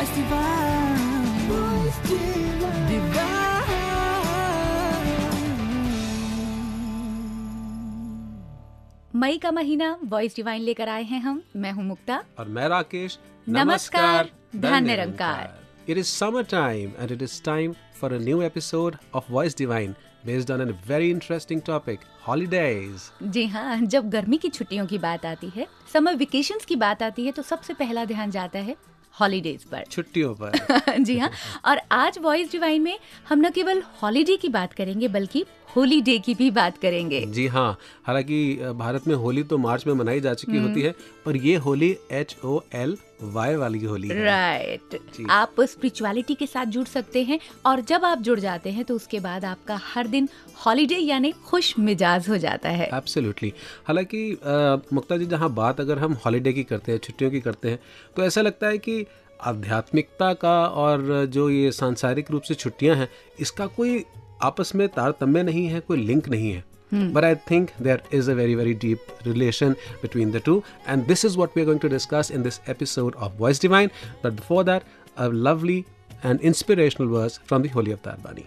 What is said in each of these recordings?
voice मई का महीना voice divine लेकर आए हैं हम। मैं हूँ मुक्ता। और मैं राकेश। नमस्कार Dhan Nirankar it is summer time and it is time for a new episode of Voice Divine based on a very interesting topic holidays जी हाँ जब गर्मी की छुट्टियों की बात आती है समर वेकेशन की बात आती है तो सबसे पहला ध्यान जाता है हॉलीडेज पर। छुट्टियों पर। जी हाँ। और आज वॉइस डिवाइन में हम न केवल हॉलीडे की बात करेंगे बल्कि होली डे की भी बात करेंगे। जी हाँ। हालाँकि भारत में होली तो मार्च में मनाई जा चुकी होती है पर ये holy H O L Y वाली होली राइट जी। आप स्पिरिचुअलिटी के साथ जुड़ सकते हैं और जब आप जुड़ जाते हैं तो उसके बाद आपका हर दिन हॉलीडे यानी खुश मिजाज हो जाता है। एब्सोल्युटली हालाँकि मुक्ता जी जहाँ बात अगर हम हॉलीडे की करते हैं छुट्टियों की करते हैं तो ऐसा लगता है कि आध्यात्मिकता का और जो ये सांसारिक रूप से छुट्टियाँ हैं इसका कोई आपस में तारतम्य नहीं है कोई लिंक नहीं है। Hmm. But I think there is a very, very deep relation between the two. And this is what we're going to discuss in this episode of Voice Divine. But before that, a lovely and inspirational verse from the Holy Avatar Bani.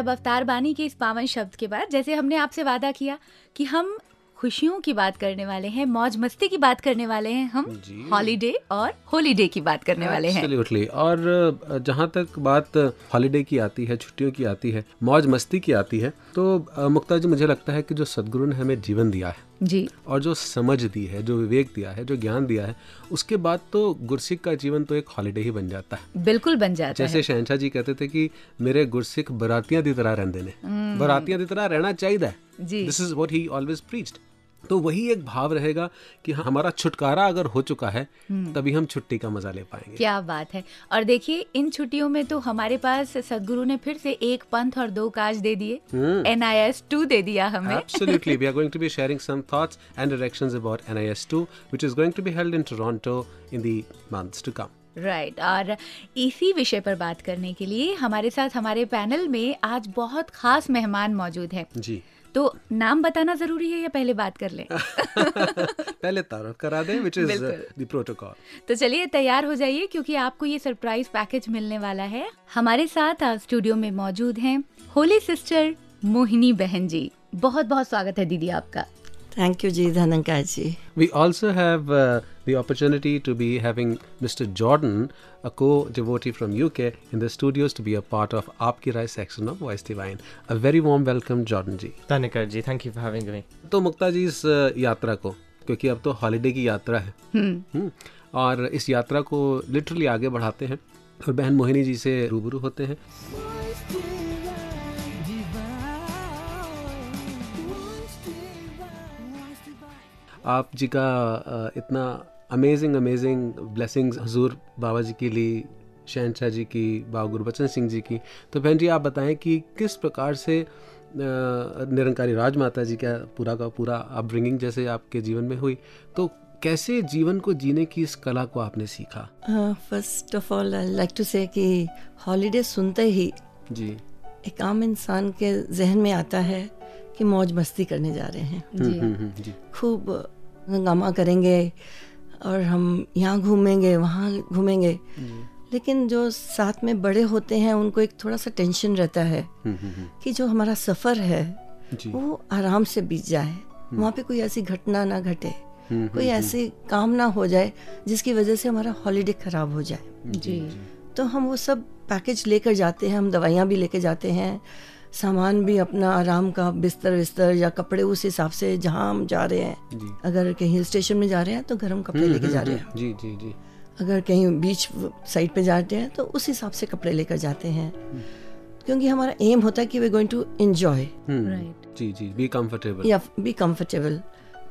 अब अवतार बानी के इस पावन शब्द के बाद जैसे हमने आपसे वादा किया कि हम खुशियों की बात करने वाले हैं मौज मस्ती की बात करने वाले हैं हम हॉलीडे और होलीडे की बात करने वाले हैं Absolutely. और जहाँ तक बात हॉलीडे की आती है छुट्टियों की आती है मौज मस्ती की आती है तो मुक्ता जी मुझे लगता है कि जो सदगुरु ने हमें जीवन दिया है जी। और जो समझ दी है जो विवेक दिया है जो ज्ञान दिया है उसके बाद तो गुरसिख का जीवन तो एक हॉलीडे ही बन जाता है। बिल्कुल बन जाता जैसे शहनशाह जी कहते थे कि मेरे गुरसिख बरातियाँ दी तरह रहते हैं बरातियाँ दी तरह रहना चाहिए। जी। This is what he always preached तो वही एक भाव रहेगा कि हाँ, हमारा छुटकारा अगर हो चुका है तभी हम छुट्टी का मज़ा ले पाएँगे। क्या बात है। और देखिए इन छुट्टियों में तो हमारे पास सदगुरु ने फिर से एक पंथ और दो काज दे दिए। एन आई एस टू दे दिया हमें। Absolutely. we are going to be sharing some thoughts and directions about NIS2, which is going to be held in Toronto in the months to come. Right और इसी विषय पर बात करने के लिए हमारे साथ हमारे पैनल में आज बहुत खास मेहमान मौजूद हैं। जी। तो नाम बताना ज़रूरी है या पहले बात कर लें? पहले तारुफ करा दें विच इज़ द प्रोटोकॉल तो चलिए तैयार हो जाइए क्योंकि आपको ये सरप्राइज़ पैकेज मिलने वाला है। हमारे साथ आज स्टूडियो में मौजूद हैं होली सिस्टर मोहिनी बहन जी। बहुत बहुत स्वागत है दीदी आपका। थैंक यू जी धनंकार जी We also have uh, the opportunity to be having Mr. Jordan, a co-devotee from UK, in the studios to be a part of Aapki Rai section of Voice Divine. A very warm welcome, Jordan ji. Dhanikar ji, thank you for having me. तो मुक्ता जी इस uh, यात्रा को क्योंकि अब तो holiday की यात्रा है हम्म, और इस यात्रा को लिटरली आगे बढ़ाते हैं और बहन मोहिनी जी से रूबरू होते हैं आप जी का इतना अमेजिंग अमेजिंग ब्लेसिंग्स हजूर बाबा जी के लिए शहनशाह जी की बाबा गुरबचन सिंह जी की। तो बहन जी आप बताएँ कि किस प्रकार से निरंकारी राजमाता जी का पूरा का पूरा अपब्रिंगिंग जैसे आपके जीवन में हुई तो कैसे जीवन को जीने की इस कला को आपने सीखा? First of all I like to say कि हॉलीडे सुनते ही जी। एक आम इंसान के जहन में आता है कि मौज मस्ती करने जा रहे हैं। जी। हम्म, हम्म, जी। खूब हंगामा करेंगे और हम यहाँ घूमेंगे वहाँ घूमेंगे। लेकिन जो साथ में बड़े होते हैं उनको एक थोड़ा सा टेंशन रहता है हम्म, हम्म, हम्म, कि जो हमारा सफ़र है जी। वो आराम से बीत जाए। वहाँ पे कोई ऐसी घटना ना घटे कोई ऐसे काम ना हो जाए जिसकी वजह से हमारा हॉलीडे खराब हो जाए। जी तो हम वो सब पैकेज लेकर जाते हैं हम दवाइयाँ भी लेकर जाते हैं। सामान भी अपना आराम का बिस्तर विस्तर या कपड़े उस हिसाब से जहाँ हम जा रहे हैं। जी। अगर कहीं हिल स्टेशन में जा रहे हैं तो गर्म कपड़े लेके जा रहे हैं। जी जी जी। अगर कहीं बीच साइड पे जाते हैं तो उस हिसाब से कपड़े लेकर जाते हैं। क्योंकि हमारा एम होता है कि we going to enjoy hmm, right जी जी बी कंफर्टेबल या बी कंफर्टेबल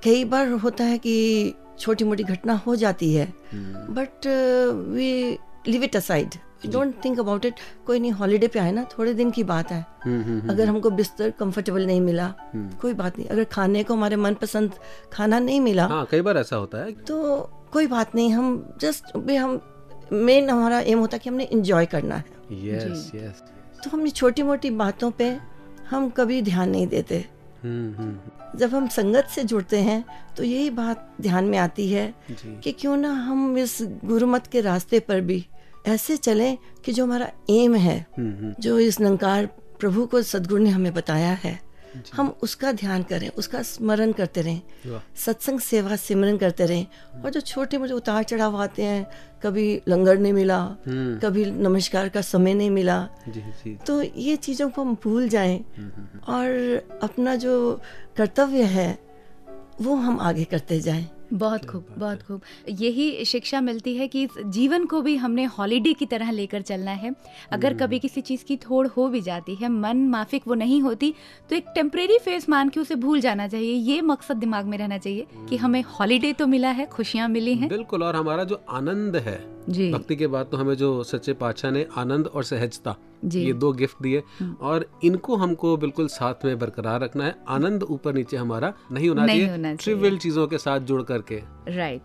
कई बार होता है कि छोटी मोटी घटना हो जाती है but we live it aside don't think about it कोई नहीं हॉलीडे पे आए ना थोड़े दिन की बात है। अगर हमको बिस्तर कंफर्टेबल नहीं मिला कोई बात नहीं। अगर खाने को हमारे मनपसंद खाना नहीं मिला हाँ कई बार ऐसा होता है। तो कोई बात नहीं हम जस्ट भी हम मेन हमारा एम होता है कि हमने इंजॉय करना है। यस यस तो हम ये छोटी मोटी बातों पे हम कभी ध्यान नहीं देते। हम्म हम्म। जब हम संगत से जुड़ते हैं तो यही बात ध्यान में आती है जी। कि क्यों ना हम इस गुरुमत के रास्ते पर भी ऐसे चलें कि जो हमारा एम है हम्म हम्म। जो इस नंकार प्रभु को सदगुरु ने हमें बताया है हम उसका ध्यान करें उसका स्मरण करते रहें सत्संग सेवा सिमरन करते रहें। और जो छोटे मोटे उतार चढ़ाव आते हैं कभी लंगर नहीं मिला हम्म। कभी नमस्कार का समय नहीं मिला जी जी। तो ये चीज़ों को हम भूल जाएँ और अपना जो कर्तव्य है वो हम आगे करते जाएँ। बहुत खूब बहुत खूब। यही शिक्षा मिलती है कि इस जीवन को भी हमने हॉलीडे की तरह लेकर चलना है। अगर कभी किसी चीज़ की थोड़ हो भी जाती है मन माफिक वो नहीं होती तो एक टेम्परेरी फेस मान के उसे भूल जाना चाहिए। ये मकसद दिमाग में रहना चाहिए कि हमें हॉलीडे तो मिला है खुशियाँ मिली हैं। बिल्कुल और हमारा जो आनंद है जी भक्ति के बाद तो हमें जो सच्चे पाचा ने आनंद और सहजता। हम्म। ये दो गिफ्ट दिए और इनको हमको बिल्कुल साथ में बरकरार रखना है आनंद ऊपर नीचे हमारा नहीं होना चाहिए होना चाहिए। ट्रिवियल चीज़ों के साथ जुड़ करके राइट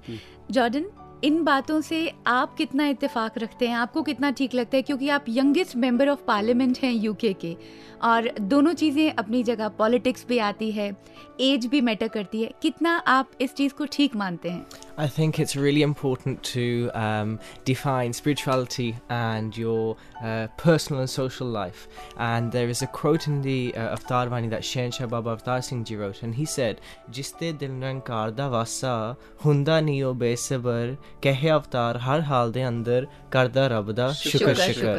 जॉर्डन इन बातों से आप कितना इत्तेफाक रखते हैं आपको कितना ठीक लगता है क्योंकि आप यंगेस्ट मेंबर ऑफ़ पार्लियामेंट हैं यूके के और दोनों चीज़ें अपनी जगह पॉलिटिक्स भी आती है एज भी मैटर करती है कितना आप इस चीज़ को ठीक मानते हैं I think it's really important to um, define spirituality and your uh, personal and social life. And there is a quote in the uh, Avtar Vani that Shansha Baba Avtar Singh ji wrote, and he said, "Jiste dil nankar da vasa hunda niyo besabar ਕਹੇ ਅਵਤਾਰ ਹਰ ਹਾਲ ਦੇ ਅੰਦਰ ਕਰਦਾ ਰੱਬ ਦਾ ਸ਼ੁਕਰ ਸ਼ੁਕਰ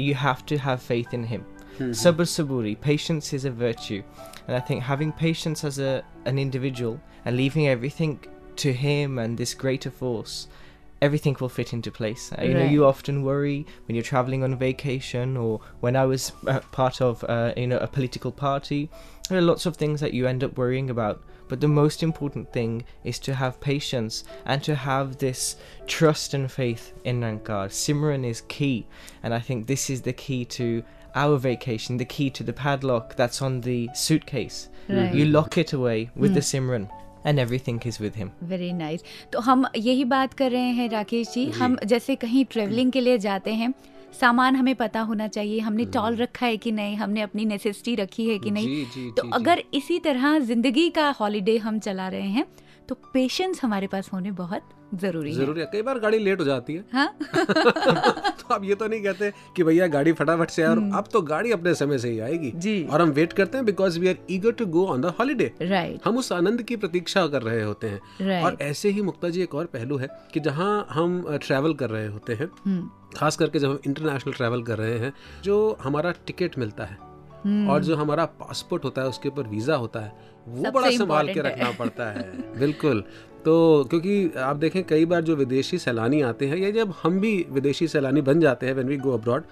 you have to have faith in him. Sabr saburi. Patience is a virtue. And i think having patience as a an individual and leaving everything to him and this greater force everything will fit into place. Uh, you know, you often worry when you're traveling on vacation or when I was uh, part of, uh, you know, a political party. There are lots of things that you end up worrying about. But the most important thing is to have patience and to have this trust and faith in Nankar. Simran is key, and I think this is the key to our vacation, the key to the padlock that's on the suitcase. Right. You lock it away with the Simran, and everything is with him. Very nice तो हम यही बात कर रहे हैं राकेश जी हम जैसे कहीं ट्रेवलिंग के लिए जाते हैं सामान हमें पता होना चाहिए हमने टॉल रखा है कि नहीं हमने अपनी नेसेसिटी रखी है कि नहीं जी, जी, तो जी, जी। अगर इसी तरह ज़िंदगी का हॉलीडे हम चला रहे हैं तो पेशेंस हमारे पास होने बहुत ज़रूरी है। ज़रूरी है। कई बार गाड़ी लेट हो जाती है। हाँ। तो आप ये तो नहीं कहते कि भैया गाड़ी फटाफट से और अब तो गाड़ी अपने समय से ही आएगी। हम्म। जी। और हम वेट करते हैं because we are eager to go on the holiday right हम उस आनंद की प्रतीक्षा कर रहे होते हैं। Right. और ऐसे ही मुक्ता जी एक और पहलू है कि जहाँ हम ट्रैवल कर रहे होते हैं। हम्म। खास करके जब हम इंटरनेशनल ट्रैवल कर रहे हैं जो हमारा टिकट मिलता है। हम्म। और जो हमारा पासपोर्ट होता है उसके ऊपर वीज़ा होता है वो बड़ा संभाल के रखना पड़ता है। बिल्कुल। तो क्योंकि आप देखें कई बार जो विदेशी सैलानी आते हैं या जब हम भी विदेशी सैलानी बन जाते हैं when we go abroad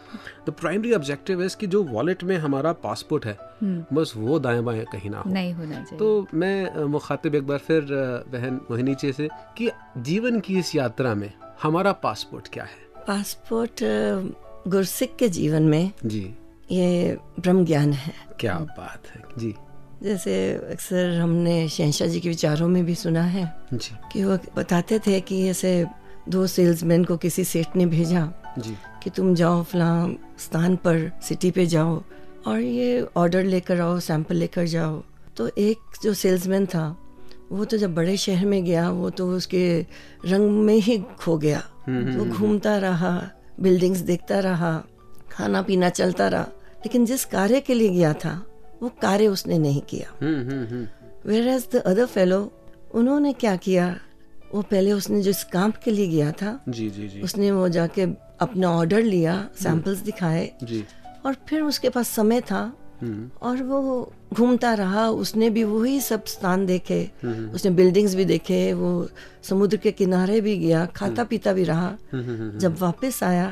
the primary objective है कि जो वॉलेट में हमारा पासपोर्ट है बस वो दाएँ बाएँ कहीं ना हो। हम्म। नहीं होना चाहिए। तो मैं मुखातिब एक बार फिर बहन मोहिनी जी से कि जीवन की इस यात्रा में हमारा पासपोर्ट क्या है? पासपोर्ट गुरसिक के जीवन में जी। ये ब्रह्म ज्ञान है। क्या बात है। जी। जैसे अक्सर हमने शहशाह जी के विचारों में भी सुना है जी। कि वो बताते थे कि ऐसे दो सेल्समैन को किसी सेठ ने भेजा जी। कि तुम जाओ फलां स्थान पर सिटी पे जाओ और ये ऑर्डर लेकर आओ सैंपल लेकर जाओ। तो एक जो सेल्समैन था वो तो जब बड़े शहर में गया वो तो उसके रंग में ही खो गया। वो घूमता रहा बिल्डिंग्स देखता रहा खाना पीना चलता रहा। लेकिन जिस कार्य के लिए गया था वो कार्य उसने नहीं किया। Hmm hmm hmm. Whereas the other fellow उन्होंने क्या किया? वो पहले उसने जिस काम के लिए गया था जी जी जी। उसने वो जाके अपना ऑर्डर लिया सैंपल्स दिखाए जी। और फिर उसके पास समय था हम्म। और वो घूमता रहा उसने भी वही सब स्थान देखे। उसने बिल्डिंग्स भी देखे वो समुद्र के किनारे भी गया खाता पीता भी रहा। जब वापस आया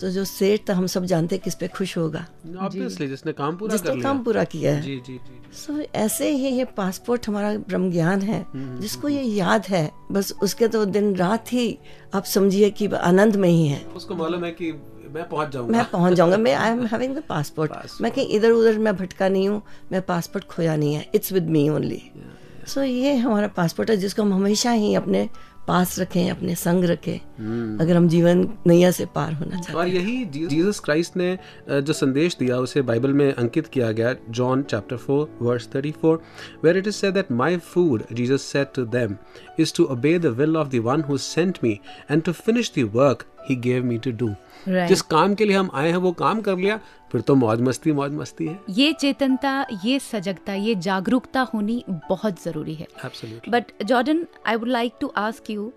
तो जो सेठ था हम सब जानते किस पे खुश होगा। जिसने काम पूरा कर जिसने लिया। काम पूरा किया है। जी जी जी। सो ऐसे ही ये पासपोर्ट हमारा ब्रह्म ज्ञान है जिसको ये याद है बस उसके तो दिन रात ही आप समझिए कि आनंद में ही है। उसको मालूम है कि मैं पहुँच जाऊँगा। मैं पहुँच जाऊँगा। मैं I am having the passport मैं कहीं इधर उधर मैं भटका नहीं हूँ। मैं पासपोर्ट खोया नहीं है। It's with me only so ये हमारा पासपोर्ट है जिसको हम हमेशा ही अपने पास रखें अपने संग रखें। अगर हम जीवन नैया से पार होना चाहते और यही जीसस क्राइस्ट ने जो संदेश दिया उसे बाइबल में अंकित किया गया John chapter 4 verse 34 where it is said that my food Jesus said to them is to obey the will of the one who sent me and to finish the work he gave me to do Right. जिस काम के लिए हम आए हैं वो काम कर लिया फिर तो मौज मस्ती मौज मस्ती है। ये चेतनता ये सजगता ये जागरूकता होनी बहुत ज़रूरी है। But Jordan I would like to ask you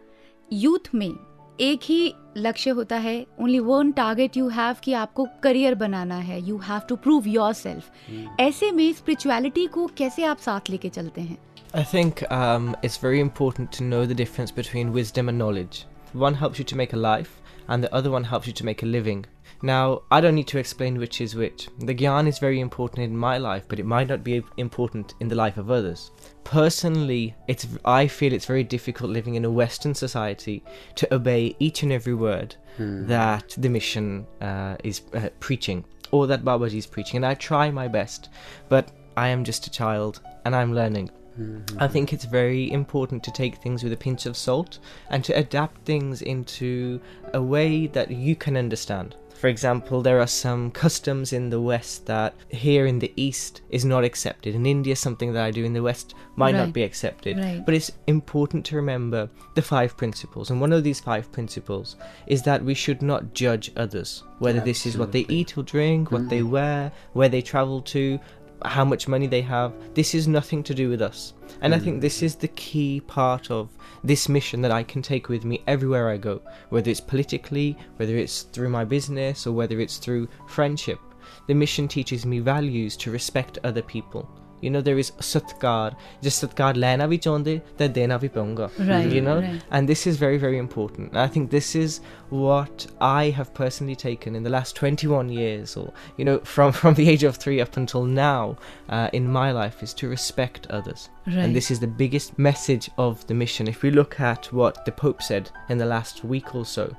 youth में एक ही लक्ष्य होता है only one target you have कि आपको करियर बनाना है you have to prove yourself ऐसे में स्पिरिचुअलिटी को कैसे आप साथ लेके चलते हैं? I think um, it's very important to know the difference between wisdom and knowledge. One helps you to make a life, and the other one helps you to make a living. Now, I don't need to explain which is which. The gyan is very important in my life, but it might not be important in the life of others. Personally, it's I feel it's very difficult living in a Western society to obey each and every word that the mission uh, is uh, preaching or that Babaji is preaching, and I try my best, but I am just a child and I'm learning. Mm-hmm. I think it's very important to take things with a pinch of salt and to adapt things into a way that you can understand. For example, there are some customs in the West that here in the East is not accepted. In India, something that I do in the West might Right. not be accepted. Right. But it's important to remember the five principles. And one of these five principles is that we should not judge others, whether this is what they eat or drink, what they mm-hmm. wear, where they travel to, how much money they have. This is nothing to do with us. And I mm. think this is the key part of this mission that I can take with me everywhere I go, whether it's politically, whether it's through my business, or whether it's through friendship. The mission teaches me values to respect other people. You know, there is satkar. Just satkar lena vi chonde, te dena vi paunga. Right, You know? right. And this is very, very important. And I think this is what I have personally taken in the last 21 years, or, you know, from, from the age of three up until now uh, in my life, is to respect others. Right. And this is the biggest message of the mission. If we look at what the Pope said in the last week or so,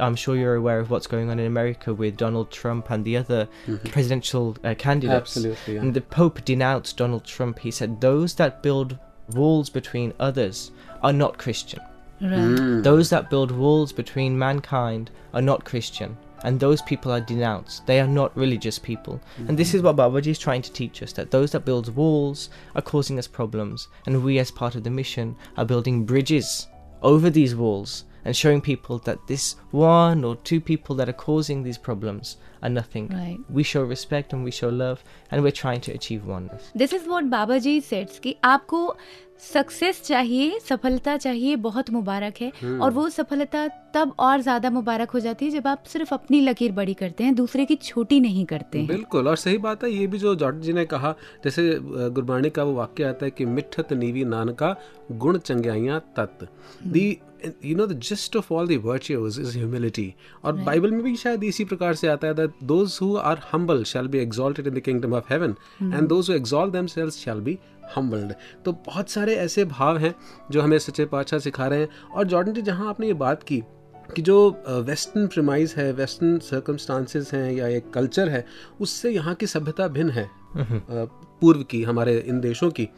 I'm sure you're aware of what's going on in America with Donald Trump and the other mm-hmm. presidential uh, candidates. Absolutely, yeah. And the Pope denounced Donald Trump. He said, Those that build walls between others are not Christian. Right. Mm. Those that build walls between mankind are not Christian. And those people are denounced. They are not religious people. And this mm-hmm. is what Babaji is trying to teach us that those that build walls are causing us problems. And we, as part of the mission, are building bridges over these walls and showing people that this one or two people that are causing these problems are nothing. Right. We show respect and we show love, and we're trying to achieve oneness. This is what Baba ji sets कि आपको success चाहिए सफलता चाहिए बहुत मुबारक है और वो सफलता तब और ज़्यादा मुबारक हो जाती है जब आप सिर्फ़ अपनी लकीर बड़ी करते हैं दूसरे की छोटी नहीं करते हैं बिल्कुल और सही बात है ये भी जो जॉर्ज जी ने कहा जैसे गुरबाणी का वो वाक्य आता है कि मिठत नीवी नानका गुण चंग्याइयाँ तत् दी you know the gist of all the virtues is humility और बाइबल में भी शायद इसी प्रकार से आता है that those who are humble shall be exalted in the kingdom of heaven and those who exalt themselves shall be humbled तो बहुत सारे ऐसे भाव हैं जो हमें सच्चे पातशाह सिखा रहे हैं। और जॉर्डन जी जहाँ आपने ये बात की कि जो वेस्टर्न प्रिमाइज है वेस्टर्न सर्कमस्टांसेस हैं या एक कल्चर है उससे यहाँ की सभ्यता भिन्न है पूर्व की हमारे इन देशों की।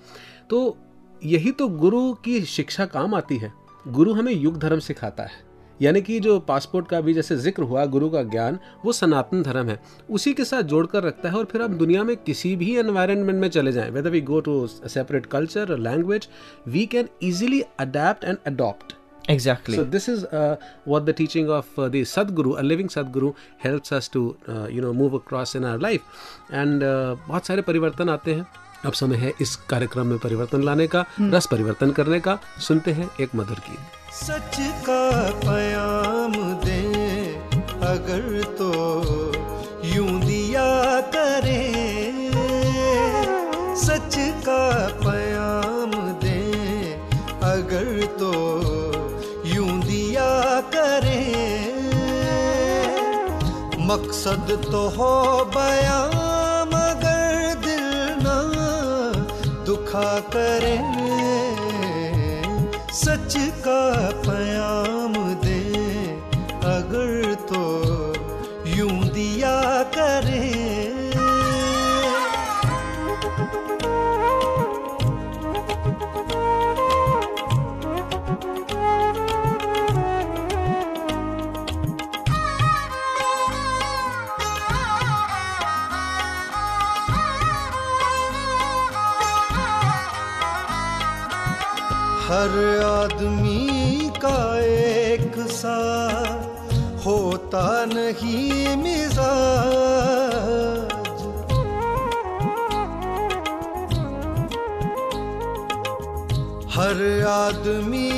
तो यही तो गुरु की शिक्षा काम आती है। गुरु हमें युग धर्म सिखाता है। यानी कि जो पासपोर्ट का भी जैसे ज़िक्र हुआ गुरु का ज्ञान वो सनातन धर्म है। उसी के साथ जोड़कर रखता है और फिर आप दुनिया में किसी भी एनवायरनमेंट में चले जाएँ। Whether we go to separate culture language we can easily adapt and adopt Exactly. So this is uh, what the teaching of uh, the Sadguru, a living Sadguru, helps us to uh, you know move across in our life. And uh, बहुत सारे परिवर्तन आते हैं। अब समय है इस कार्यक्रम में परिवर्तन लाने का रस परिवर्तन करने का। सुनते हैं एक मधुर गीत। सच का पयाम दे अगर तो यूँ दिया करें। सच का पयाम दे अगर तो यूँ दिया करें। मकसद तो हो बयां दुखा करें सच का पयाम हर आदमी का एक सा होता नहीं मिजाज। हर आदमी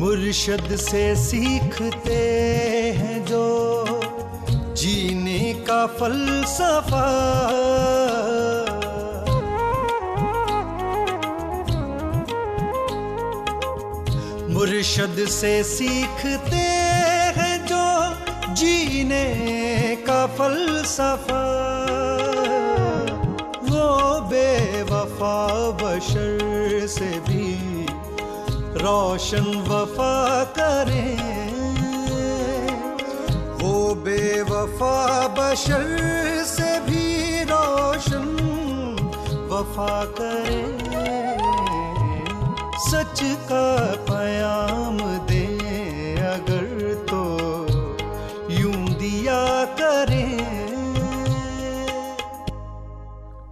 मुर्शद से सीखते हैं जो जीने का फलसफा। मुर्शद से सीखते हैं जो जीने का फलसफा। वो बेवफा बशर से रोशन वफा करें। वो बेवफा बशर से भी रोशन वफा करें। सच का पयाम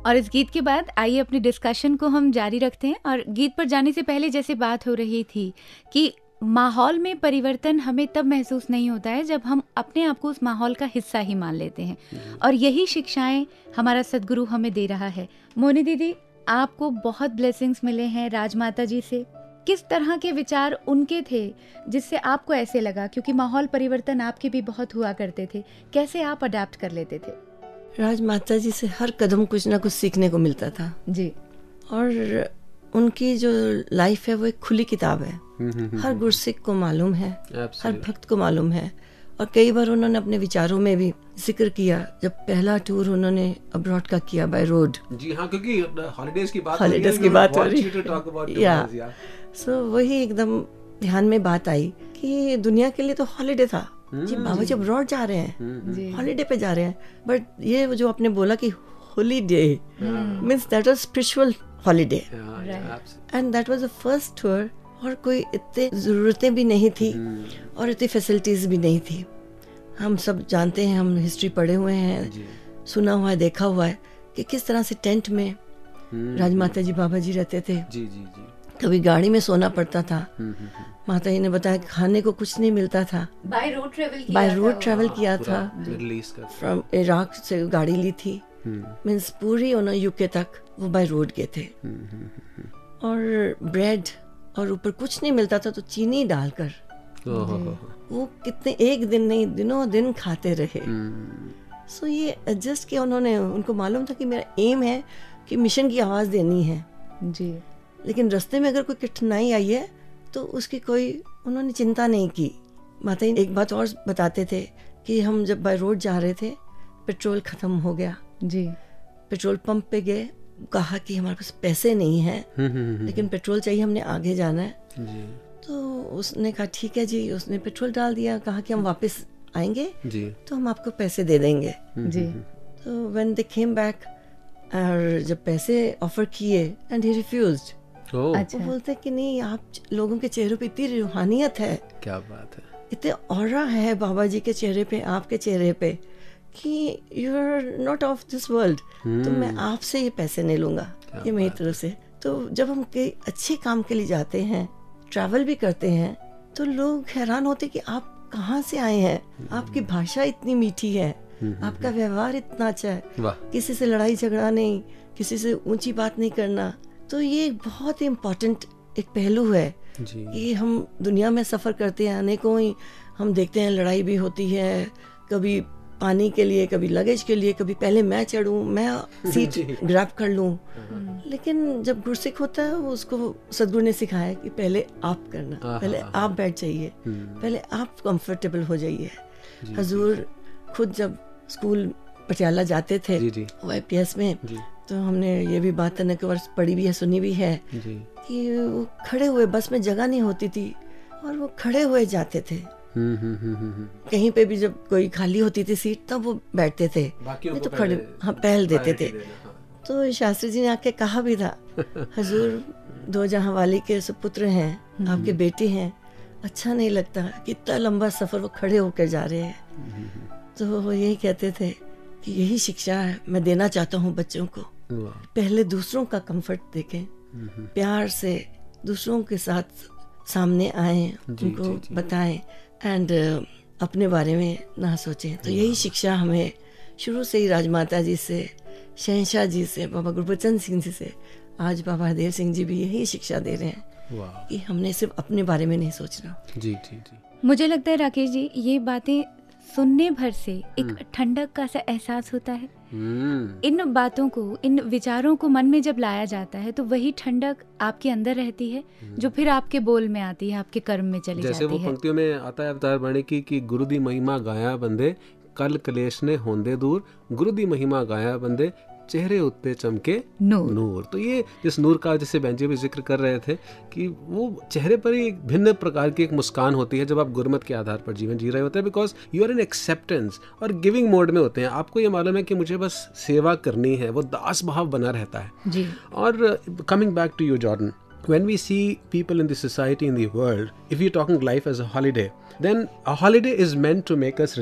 और इस गीत के बाद आइए अपनी डिस्कशन को हम जारी रखते हैं। और गीत पर जाने से पहले जैसे बात हो रही थी कि माहौल में परिवर्तन हमें तब महसूस नहीं होता है जब हम अपने आप को उस माहौल का हिस्सा ही मान लेते हैं। और यही शिक्षाएँ हमारा सदगुरु हमें दे रहा है। मोनी दीदी, आपको बहुत ब्लेसिंग्स मिले हैं राजमाता जी से। किस तरह के विचार उनके थे जिससे आपको ऐसे लगा? क्योंकि माहौल परिवर्तन आपके भी बहुत हुआ करते थे। कैसे आप अडेप्ट कर लेते थे? राजमाता जी से हर कदम कुछ ना कुछ सीखने को मिलता था। जी। और उनकी जो लाइफ है वो एक खुली किताब है। हर गुरसिख को मालूम है हर भक्त को मालूम है। और कई बार उन्होंने अपने विचारों में भी ज़िक्र किया। जब पहला टूर उन्होंने अब्रॉड का किया बाय रोड जी हाँ क्योंकि हॉलीडेज की बात हॉलीडेज की बात हो रही है। या सो वही एकदम ध्यान में बात आई कि दुनिया के लिए तो हॉलीडे था। जी बाबा जी अब्रॉड जा रहे हैं। हॉलीडे पे जा रहे हैं। बट ये जो आपने बोला कि holiday means that was spiritual holiday and that was the first tour और कोई इतने ज़रूरतें भी नहीं थी और इतनी फैसिलिटीज़ भी नहीं थी। हम सब जानते हैं हम हिस्ट्री पढ़े हुए हैं सुना हुआ है देखा हुआ है कि किस तरह से टेंट में राजमाता जी बाबा जी रहते थे। जी जी जी। कभी गाड़ी में सोना पड़ता था। हम्म, हम्म, हम्म। माता जी ने बताया खाने को कुछ नहीं मिलता था। By road travel by road travel किया था। फ्रॉम इराक से गाड़ी ली थी। मीन्स पूरी उन्होंने यूके तक वो बाय रोड गए थे। और ब्रेड और ऊपर कुछ नहीं मिलता था तो चीनी डालकर वो कितने एक दिन नहीं दिनों दिन खाते रहे। सो ये एडजस्ट किया उन्होंने। उनको मालूम था कि मेरा एम है कि मिशन की आवाज़ देनी है। जी। लेकिन रास्ते में अगर कोई कठिनाई आई है तो उसकी कोई उन्होंने चिंता नहीं की। माता जी एक बात और बताते थे कि हम जब बाय रोड जा रहे थे पेट्रोल ख़त्म हो गया। जी। पेट्रोल पंप पे गए कहा कि हमारे पास पैसे नहीं हैं हम्म, हम्म, हम्म, लेकिन पेट्रोल चाहिए हमने आगे जाना है। जी। तो उसने कहा ठीक है जी। उसने पेट्रोल डाल दिया कहा कि हम वापस आएँगे जी। तो हम आपको पैसे दे देंगे। जी। तो व्हेन दे केम बैक और जब पैसे ऑफ़र किए एंड ही रिफ्यूज्ड ओ। अच्छा। वो बोलते कि नहीं आप लोगों के चेहरों पे इतनी रूहानियत है। क्या बात है। इतने और है बाबा जी के चेहरे पे आपके चेहरे पे कि you are not of this world तो मैं आपसे ये पैसे नहीं लूँगा ये मेरी तरफ़ से। तो जब हम कई अच्छे काम के लिए जाते हैं ट्रैवल भी करते हैं तो लोग हैरान होते कि आप कहाँ से आए हैं? आपकी भाषा इतनी मीठी है आपका व्यवहार इतना अच्छा है। किसी से लड़ाई झगड़ा नहीं किसी से ऊँची बात नहीं करना तो ये एक बहुत ही इम्पोर्टेंट एक पहलू है कि हम दुनिया में सफ़र करते हैं अनेकों ही हम देखते हैं लड़ाई भी होती है कभी पानी के लिए कभी लगेज के लिए कभी पहले मैं चढ़ूं मैं सीट ग्रैब कर लूँ। लेकिन जब गुरसिख होता है वो उसको सदगुरु ने सिखाया कि पहले आप करना पहले आप बैठ जाइए हम्म, पहले आप कंफर्टेबल हो जाइए। हजूर खुद जब स्कूल पटियाला जाते थे जी ओ में तो हमने ये भी बात अनेक बार पढ़ी भी है सुनी भी है जी। कि वो खड़े हुए बस में जगह नहीं होती थी और वो खड़े हुए जाते थे। हम्म हम्म हम्म। कहीं पे भी जब कोई खाली होती थी सीट तब वो बैठते थे। नहीं तो खड़े हाँ पहल देते थे। हाँ। तो शास्त्री जी ने आके कहा भी था हजूर दो जहाँ वाली के सुपुत्र हैं आपके बेटे हैं। अच्छा नहीं लगता कितना लंबा सफ़र वो खड़े होकर जा रहे हैं। तो वो यही कहते थे कि यही शिक्षा है मैं देना चाहता हूँ बच्चों को। पहले दूसरों का कंफर्ट देखें। प्यार से दूसरों के साथ सामने आए उनको बताएँ एंड अपने बारे में ना सोचें। तो यही शिक्षा हमें शुरू से ही राजमाता जी से शहनशाह जी से बाबा गुरबचन सिंह जी से आज बाबा हरदेव सिंह जी भी यही शिक्षा दे रहे हैं कि हमने सिर्फ़ अपने बारे में नहीं सोचना। जी जी जी। मुझे लगता है राकेश जी ये बातें सुनने भर से एक ठंडक का सा एहसास होता है। हम्म। इन बातों को इन विचारों को मन में जब लाया जाता है तो वही ठंडक आपके अंदर रहती है जो फिर आपके बोल में आती है आपके कर्म में चली जैसे वो जाती है। पंक्तियों में आता है अवतार वाणी की कि गुरु दी महिमा गाया बंदे कल कलेश ने होंदे दूर गुरु दी महिमा गाया बंदे चेहरे उत्ते चमके नूर।, नूर तो ये जिस नूर का जैसे बहन भी ज़िक्र कर रहे थे कि वो चेहरे पर ही भिन्न प्रकार की एक मुस्कान होती है जब आप गुरमत के आधार पर जीवन जी रहे होते हैं because you are in acceptance और गिविंग मोड में होते हैं आपको ये मालूम है कि मुझे बस सेवा करनी है वो दास भाव बना रहता है जी। और coming back to you Jordan when we see people in the society in in the world, if you're talking life as a holiday, then a holiday is meant to make us.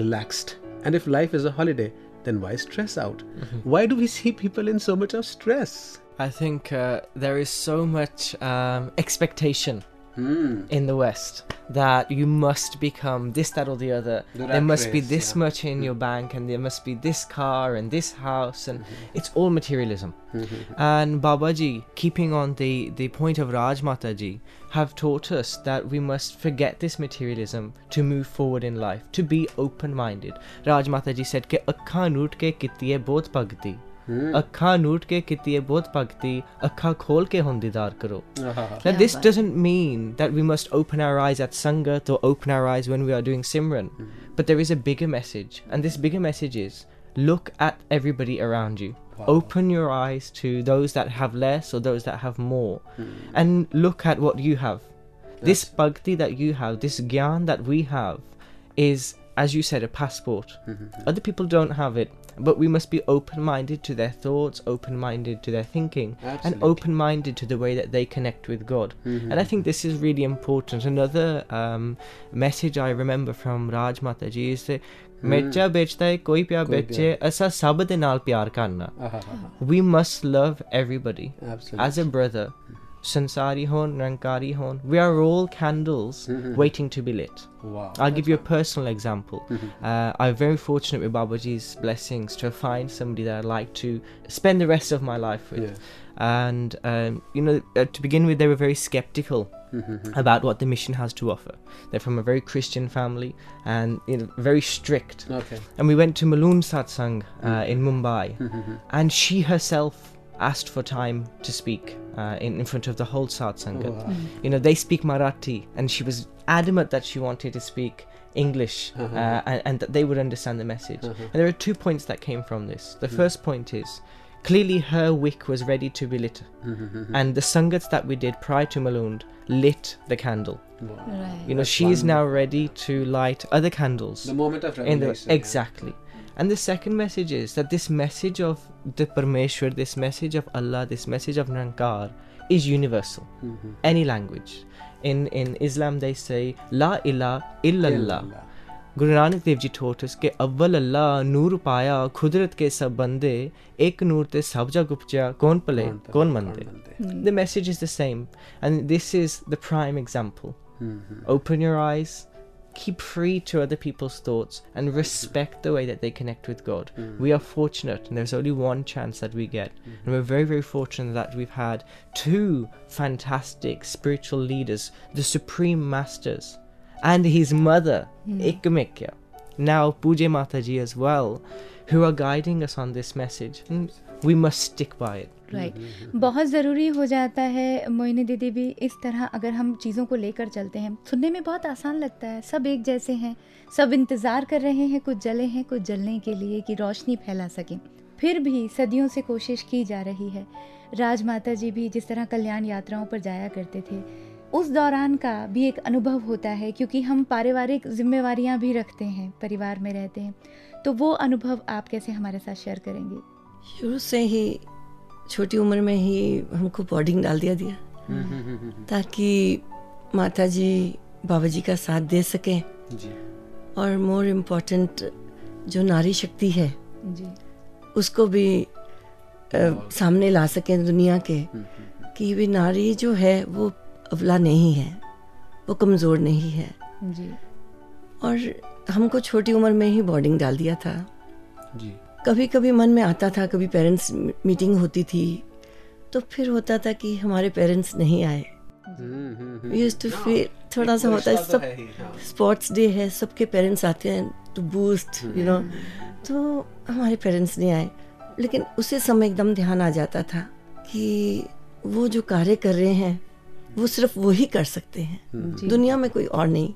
And if life is a holiday, then why stress out? Mm-hmm. Why do we see people in so much of stress? I think uh, there is so much um, expectation hmm. in the West that you must become this, that, or the other. The there must be this yeah. much in your mm-hmm. bank, and there must be this car and this house, and mm-hmm. it's all materialism. And Babaji, keeping on the, the point of Raj Mataji, have taught us that we must forget this materialism to move forward in life, to be open minded. Raj Mataji said, "Ke ਅੱਖਾਂ ਨੂਟ ਕੇ ਕੀਤੀ ਹੈ ਬਹੁਤ ਭਗਤੀ ਅੱਖਾਂ ਨੂਟ ਕੇ ਕੀਤੀ ਹੈ ਬਹੁਤ ਭਗਤੀ ਅੱਖਾਂ ਖੋਲ ਕੇ ਹੁਣ ਦੀਦਾਰ ਕਰੋ now, this doesn't mean that we must open our eyes at Sangat or open our eyes when we are doing Simran, but there is a bigger message, and this bigger message is look at everybody around you. Open your eyes to those that have less or those that have more, and look at what you have. This bhakti that you have, this gyan that we have, is, as you said, a passport. Other people don't have it, but we must be open minded to their thoughts, open minded to their thinking, and open minded to the way that they connect with God. And I think this is really important. Another um, message I remember from Raj Mataji is that ਮਿਰਚਾ ਵੇਚਦਾ ਹੈ ਕੋਈ ਪਿਆ ਵੇਚੇ ਅਸਾਂ ਸਭ ਦੇ ਨਾਲ ਪਿਆਰ ਕਰਨਾ we must love everybody Absolutely. as a brother sansari hon rankari hon we are all candles waiting to be lit Wow. I'll give you a personal example. Uh, I'm very fortunate with Babaji's blessings to find somebody that I'd like to spend the rest of my life with. Yeah. And, um, you know, uh, to begin with, they were very skeptical Mm-hmm. about what the mission has to offer. They're from a very Christian family and you know, very strict. Okay. And we went to Maloon Satsang uh, mm-hmm. in Mumbai, mm-hmm. and she herself asked for time to speak uh, in, in front of the whole Satsanga. Oh, you know, they speak Marathi, and she was adamant that she wanted to speak English uh-huh. uh, and, and that they would understand the message. Uh-huh. And there are two points that came from this. The hmm. first point is clearly her wick was ready to be lit, and the sangats that we did prior to Malund lit the candle. right. You know, she is now ready to light other candles The moment of in the revelation. yeah. exactly and the second message is that this message of the Parmeshwar, this message of Allah, this message of Nankar is universal. Mm-hmm. Any language. In in Islam they say La ilaha illallah. Guru Nanak Dev Ji taught us कि अव्वल अल्लाह नूर पाया कुदरत के सब बंदे एक नूर ते सब जग उपजा कौन पले कौन मंदे the message is the same and this is the prime example open your eyes keep free to other people's thoughts and respect the way that they connect with god we are fortunate and there's only one chance that we get and we're very very fortunate that we've had two fantastic spiritual leaders the supreme masters and his mother mm. Ikamikya now Puje Mataji as well who are guiding us on this message. And we must stick by it. Right right. बहुत ज़रूरी हो जाता है मोइनी दीदी भी इस तरह अगर हम चीज़ों को लेकर चलते हैं। सुनने में बहुत आसान लगता है सब एक जैसे हैं सब इंतज़ार कर रहे हैं कुछ जले हैं कुछ जलने के लिए कि रोशनी फैला सकें। फिर भी सदियों से कोशिश की जा रही है। राजमाता जी भी जिस तरह कल्याण यात्राओं पर जाया करते थे उस दौरान का भी एक अनुभव होता है क्योंकि हम पारिवारिक जिम्मेवारियाँ भी रखते हैं परिवार में रहते हैं। तो वो अनुभव आप कैसे हमारे साथ शेयर करेंगे? शुरू से ही छोटी उम्र में ही हमको बोर्डिंग डाल दिया दिया। ताकि माता जी बाबा जी का साथ दे सकें। और मोर इम्पोर्टेंट जो नारी शक्ति है जी। उसको भी अ, सामने ला सकें दुनिया के। कि भी नारी जो है वो अबला नहीं है वो कमज़ोर नहीं है। जी। और हमको छोटी उम्र में ही बोर्डिंग डाल दिया था। जी। कभी कभी मन में आता था कभी पेरेंट्स मीटिंग होती थी तो फिर होता था कि हमारे पेरेंट्स नहीं आए। यूज़ टू फील थोड़ा सा होता है सब स्पोर्ट्स डे है। सबके पेरेंट्स आते हैं टू बूस्ट यू नो तो हमारे पेरेंट्स नहीं आए। लेकिन उसी समय एकदम ध्यान आ जाता था कि वो जो कार्य कर रहे हैं वो सिर्फ़ वो ही कर सकते हैं। दुनिया में कोई और नहीं।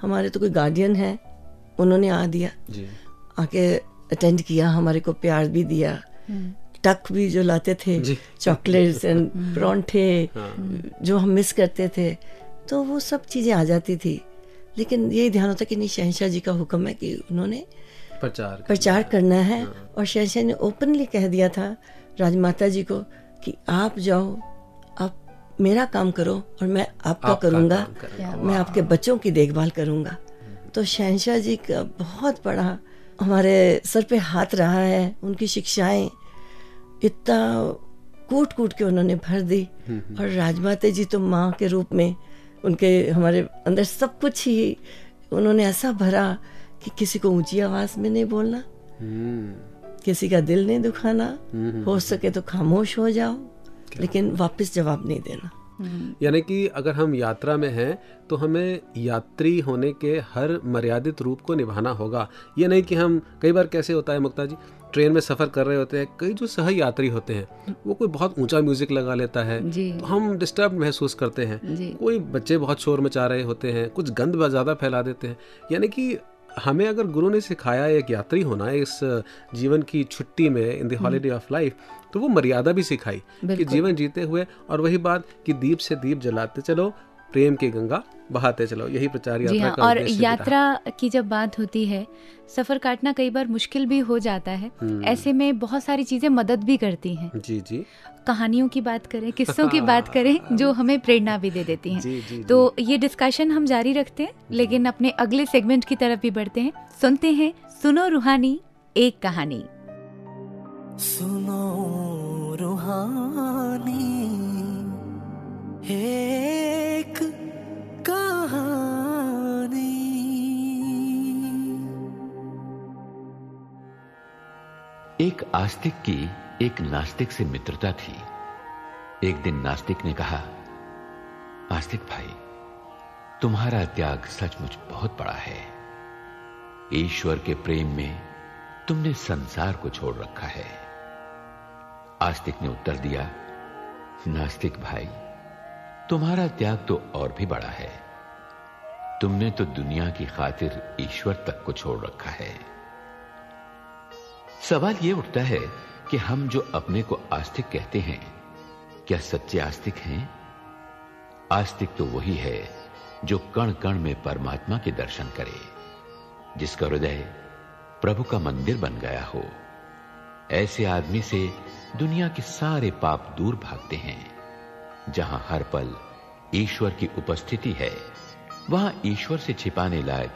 हमारे तो कोई गार्डियन है उन्होंने आ दिया। आके अटेंड किया हमारे को प्यार भी दिया। टक भी जो लाते थे। चॉकलेट्स एंड परांठे जो हम मिस करते थे तो वो सब चीज़ें आ जाती थी। लेकिन ये ध्यान होता कि नहीं शहनशाह जी का हुक्म है कि उन्होंने प्रचार प्रचार करना है। और शहनशाह ने ओपनली कह दिया था राजमाता जी को कि आप जाओ आप मेरा काम करो और मैं आपका करूँगा। मैं आपके बच्चों की देखभाल करूँगा। तो शहनशाह जी का बहुत बड़ा हमारे सर पे हाथ रहा है उनकी शिक्षाएँ इतना कूट कूट के उन्होंने भर दी। और राजमाता जी तो माँ के रूप में उनके हमारे अंदर सब कुछ ही उन्होंने ऐसा भरा कि किसी को ऊँची आवाज़ में नहीं बोलना हम्म। किसी का दिल नहीं दुखाना। हो सके तो खामोश हो जाओ। लेकिन वापस जवाब नहीं देना। यानी कि अगर हम यात्रा में हैं तो हमें यात्री होने के हर मर्यादित रूप को निभाना होगा। ये नहीं कि हम कई बार कैसे होता है मुक्ता जी ट्रेन में सफ़र कर रहे होते हैं कई जो सह यात्री होते हैं वो कोई बहुत ऊँचा म्यूज़िक लगा लेता है तो हम डिस्टर्ब महसूस करते हैं। कोई बच्चे बहुत शोर मचा रहे होते हैं कुछ गंद ज़्यादा फैला देते हैं। यानी कि हमें अगर गुरु ने सिखाया एक यात्री होना इस जीवन की छुट्टी में in the holiday of life तो वो मर्यादा भी सिखाई कि जीवन जीते हुए और वही बात कि दीप से दीप जलाते चलो प्रेम की गंगा बहाते चलो यही प्रचार जी यात्रा हाँ का और। यात्रा की जब बात होती है सफ़र काटना कई बार मुश्किल भी हो जाता है। हम्म। ऐसे में बहुत सारी चीज़ें मदद भी करती हैं। जी जी। कहानियों की बात करें किस्सों की बात करें जो हमें प्रेरणा भी दे देती हैं। जी जी तो जी. ये डिस्कशन हम जारी रखते हैं लेकिन अपने अगले सेगमेंट की तरफ़ भी बढ़ते हैं। सुनते हैं सुनो रूहानी एक कहानी। सुनो रूहानी, एक कहानी। एक आस्तिक की एक नास्तिक से मित्रता थी। एक दिन नास्तिक ने कहा, आस्तिक भाई, तुम्हारा त्याग सचमुच बहुत बड़ा है। ईश्वर के प्रेम में तुमने संसार को छोड़ रखा है। आस्तिक ने उत्तर दिया, नास्तिक भाई, तुम्हारा त्याग तो और भी बड़ा है। तुमने तो दुनिया की खातिर ईश्वर तक को छोड़ रखा है। सवाल यह उठता है कि हम जो अपने को आस्तिक कहते हैं, क्या सच्चे आस्तिक हैं? आस्तिक तो वही है जो कण कण में परमात्मा के दर्शन करे, जिसका हृदय प्रभु का मंदिर बन गया हो। ऐसे आदमी से दुनिया के सारे पाप दूर भागते हैं। जहाँ हर पल ईश्वर की उपस्थिति है, वहाँ ईश्वर से छिपाने लायक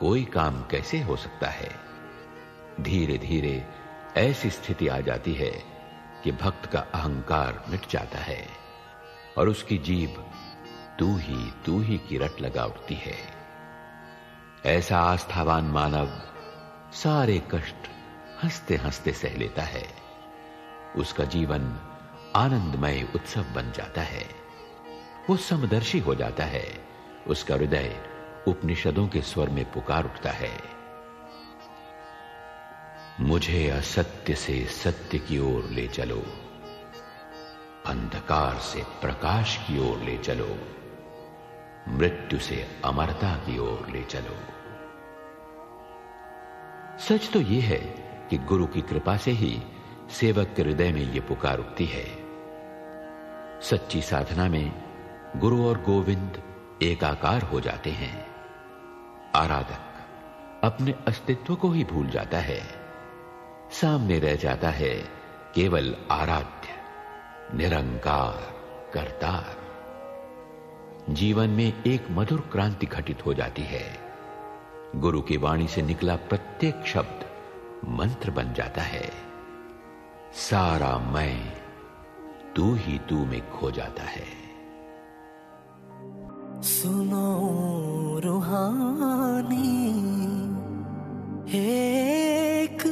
कोई काम कैसे हो सकता है? धीरे धीरे ऐसी स्थिति आ जाती है कि भक्त का अहंकार मिट जाता है और उसकी जीभ तू ही तू ही की रट लगा उठती है। ऐसा आस्थावान मानव सारे कष्ट हँसते हँसते सह लेता है। उसका जीवन आनंदमय उत्सव बन जाता है। वो समदर्शी हो जाता है। उसका हृदय उपनिषदों के स्वर में पुकार उठता है। मुझे असत्य से सत्य की ओर ले चलो। अंधकार से प्रकाश की ओर ले चलो। मृत्यु से अमरता की ओर ले चलो। सच तो यह है कि गुरु की कृपा से ही सेवक के हृदय में यह पुकार उठती है। सच्ची साधना में गुरु और गोविंद एकाकार हो जाते हैं। आराधक अपने अस्तित्व को ही भूल जाता है। सामने रह जाता है केवल आराध्य, निरंकार, करतार। जीवन में एक मधुर क्रांति घटित हो जाती है। गुरु की वाणी से निकला प्रत्येक शब्द मंत्र बन जाता है। सारा मैं तू ही तू में खो जाता है। सुनो रूहानी एक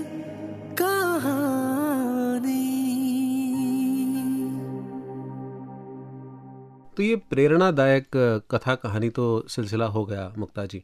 कहानी। तो ये प्रेरणादायक कथा कहानी तो सिलसिला हो गया मुक्ता जी।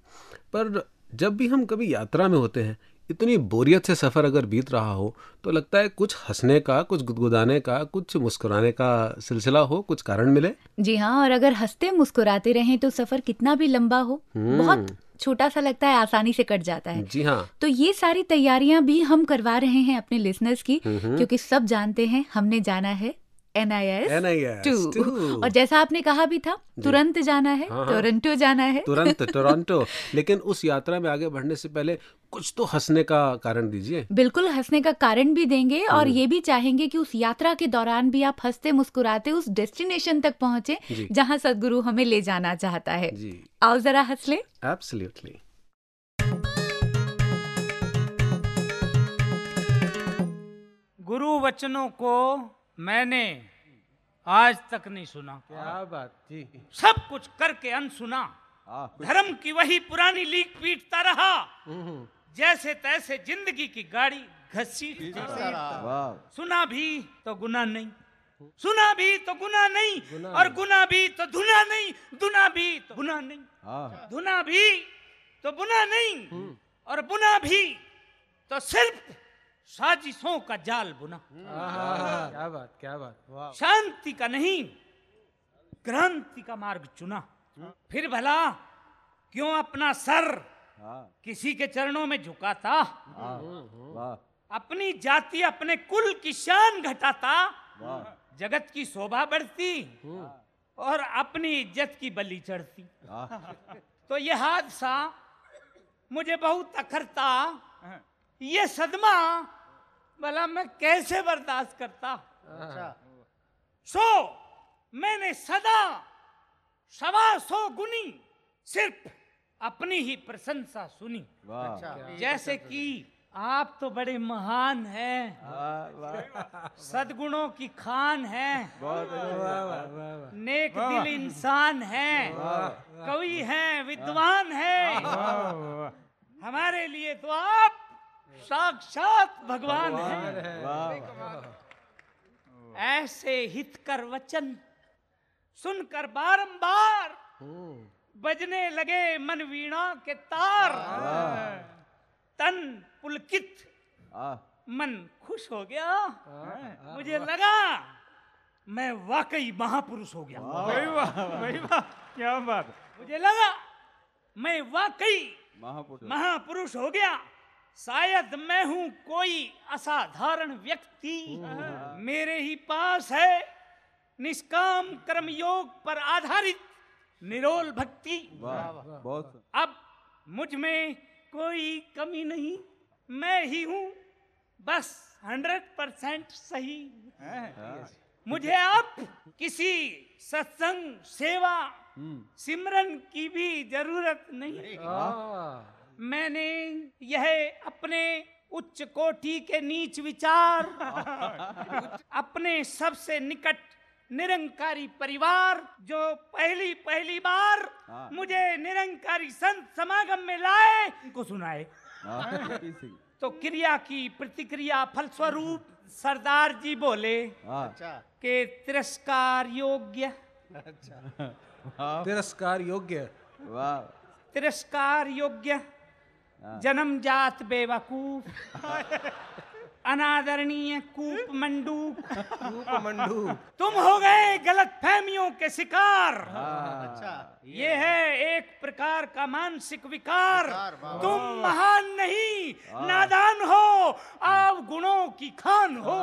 पर जब भी हम कभी यात्रा में होते हैं इतनी बोरियत से सफ़र अगर बीत रहा हो तो लगता है कुछ हंसने का कुछ गुदगुदाने का कुछ मुस्कुराने का सिलसिला हो कुछ कारण मिले? जी हाँ और अगर हँसते मुस्कुराते रहें तो सफ़र कितना भी लंबा हो बहुत छोटा सा लगता है आसानी से कट जाता है। जी हाँ। तो ये सारी तैयारियाँ भी हम करवा रहे हैं अपने लिसनर्स की क्योंकि सब जानते हैं हमने जाना है। N I S NIS two two. और जैसा आपने कहा भी था तुरंत जाना है हाँ, हाँ। टोरंटो जाना है। तुरंत टोरंटो। लेकिन उस यात्रा में आगे बढ़ने से पहले कुछ तो हंसने का कारण दीजिए। बिल्कुल हंसने का कारण भी देंगे और हम्म। ये भी चाहेंगे कि उस यात्रा के दौरान भी आप हँसते मुस्कुराते उस डेस्टिनेशन तक पहुँचे। जहाँ सदगुरु हमें ले जाना चाहता है। जी। आओ जरा हंस ले। एब्सोल्युटली गुरु वचनों को मैंने आज तक नहीं सुना। क्या बात जी सब कुछ करके अनसुना। धर्म की वही पुरानी लीक पीटता रहा। जैसे तैसे ज़िंदगी की गाड़ी घसीट सुना भी तो गुना नहीं। सुना भी तो गुना नहीं। गुना और गुना भी तो धुना नहीं। धुना भी तो गुना नहीं। धुना भी तो बुना नहीं। और बुना भी तो सिर्फ़ साजिशों का जाल बुना। क्या बात क्या बात। शांति का नहीं क्रांति का मार्ग चुना। फिर भला क्यों अपना सर किसी के चरणों में झुकाता? अपनी जाति अपने कुल की शान घटाता। जगत की शोभा बढ़ती और अपनी इज़्ज़त की बलि चढ़ती। तो यह हादसा मुझे बहुत अखरता। ये सदमा भला मैं कैसे बर्दाश्त करता? सो मैंने सदा सवा सौ गुनी सिर्फ़ अपनी ही प्रशंसा सुनी। जैसे कि आप तो बड़े महान हैं। सदगुणों की खान है। नेक दिल इंसान है। कवि हैं विद्वान हैं। हमारे लिए तो आप साक्षात भगवान हैं। ऐसे हित कर वचन सुनकर बारंबार बजने लगे मन वीणा के तार। तन पुलकित। मन खुश हो गया। मुझे लगा मैं वाकई महापुरुष हो गया। क्या बात। मुझे लगा मैं वाकई महापुरुष हो गया। शायद मैं हूँ कोई असाधारण व्यक्ति। मेरे ही पास है निष्काम कर्म योग पर आधारित निरोल भक्ति। अब मुझमें कोई कमी नहीं मैं ही हूँ बस हंड्रेड परसेंट सही। मुझे अब किसी सत्संग सेवा सिमरन की भी ज़रूरत नहीं। मैंने यह अपने उच्च कोटि के नीच विचार अपने सबसे निकट निरंकारी परिवार जो पहली पहली बार मुझे निरंकारी संत समागम में लाए को सुनाए। तो क्रिया की प्रतिक्रिया फलस्वरूप सरदार जी बोले के तिरस्कार योग्य। तिरस्कार योग्य। तिरस्कार योग्य। जन्मजात बेवकूफ़। अनादरणीय कूप मंडूक मंडू। तुम हो गए गलत फहमियों के शिकार। अच्छा। ये है एक प्रकार का मानसिक विकार। तुम महान नहीं नादान हो आप गुणों की खान हो।